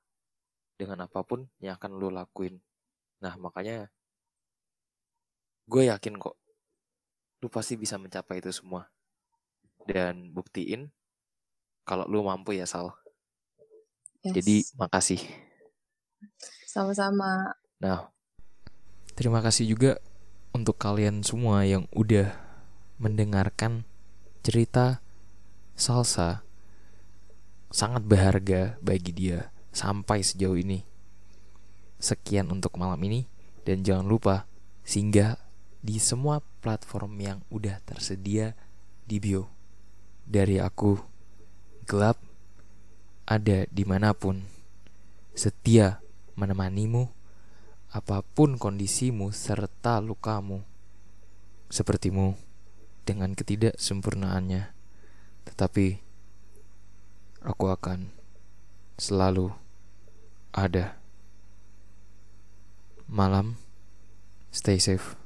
dengan apa pun yang akan lu lakuin. Nah, makanya gue yakin kok lu pasti bisa mencapai itu semua. Dan buktiin kalau lu mampu ya Sal. Yes. Jadi makasih. sama-sama. Nah, terima kasih juga untuk kalian semua yang udah mendengarkan cerita salsa sangat berharga bagi dia sampai sejauh ini. Sekian untuk malam ini dan jangan lupa singgah di semua platform yang udah tersedia di bio. Dari aku, gelap, ada di mana pun, setia menemanimu, apa pun kondisimu serta lukamu, sepertimu dengan ketidaksempurnaannya, tetapi aku akan selalu ada. Malam, stay safe.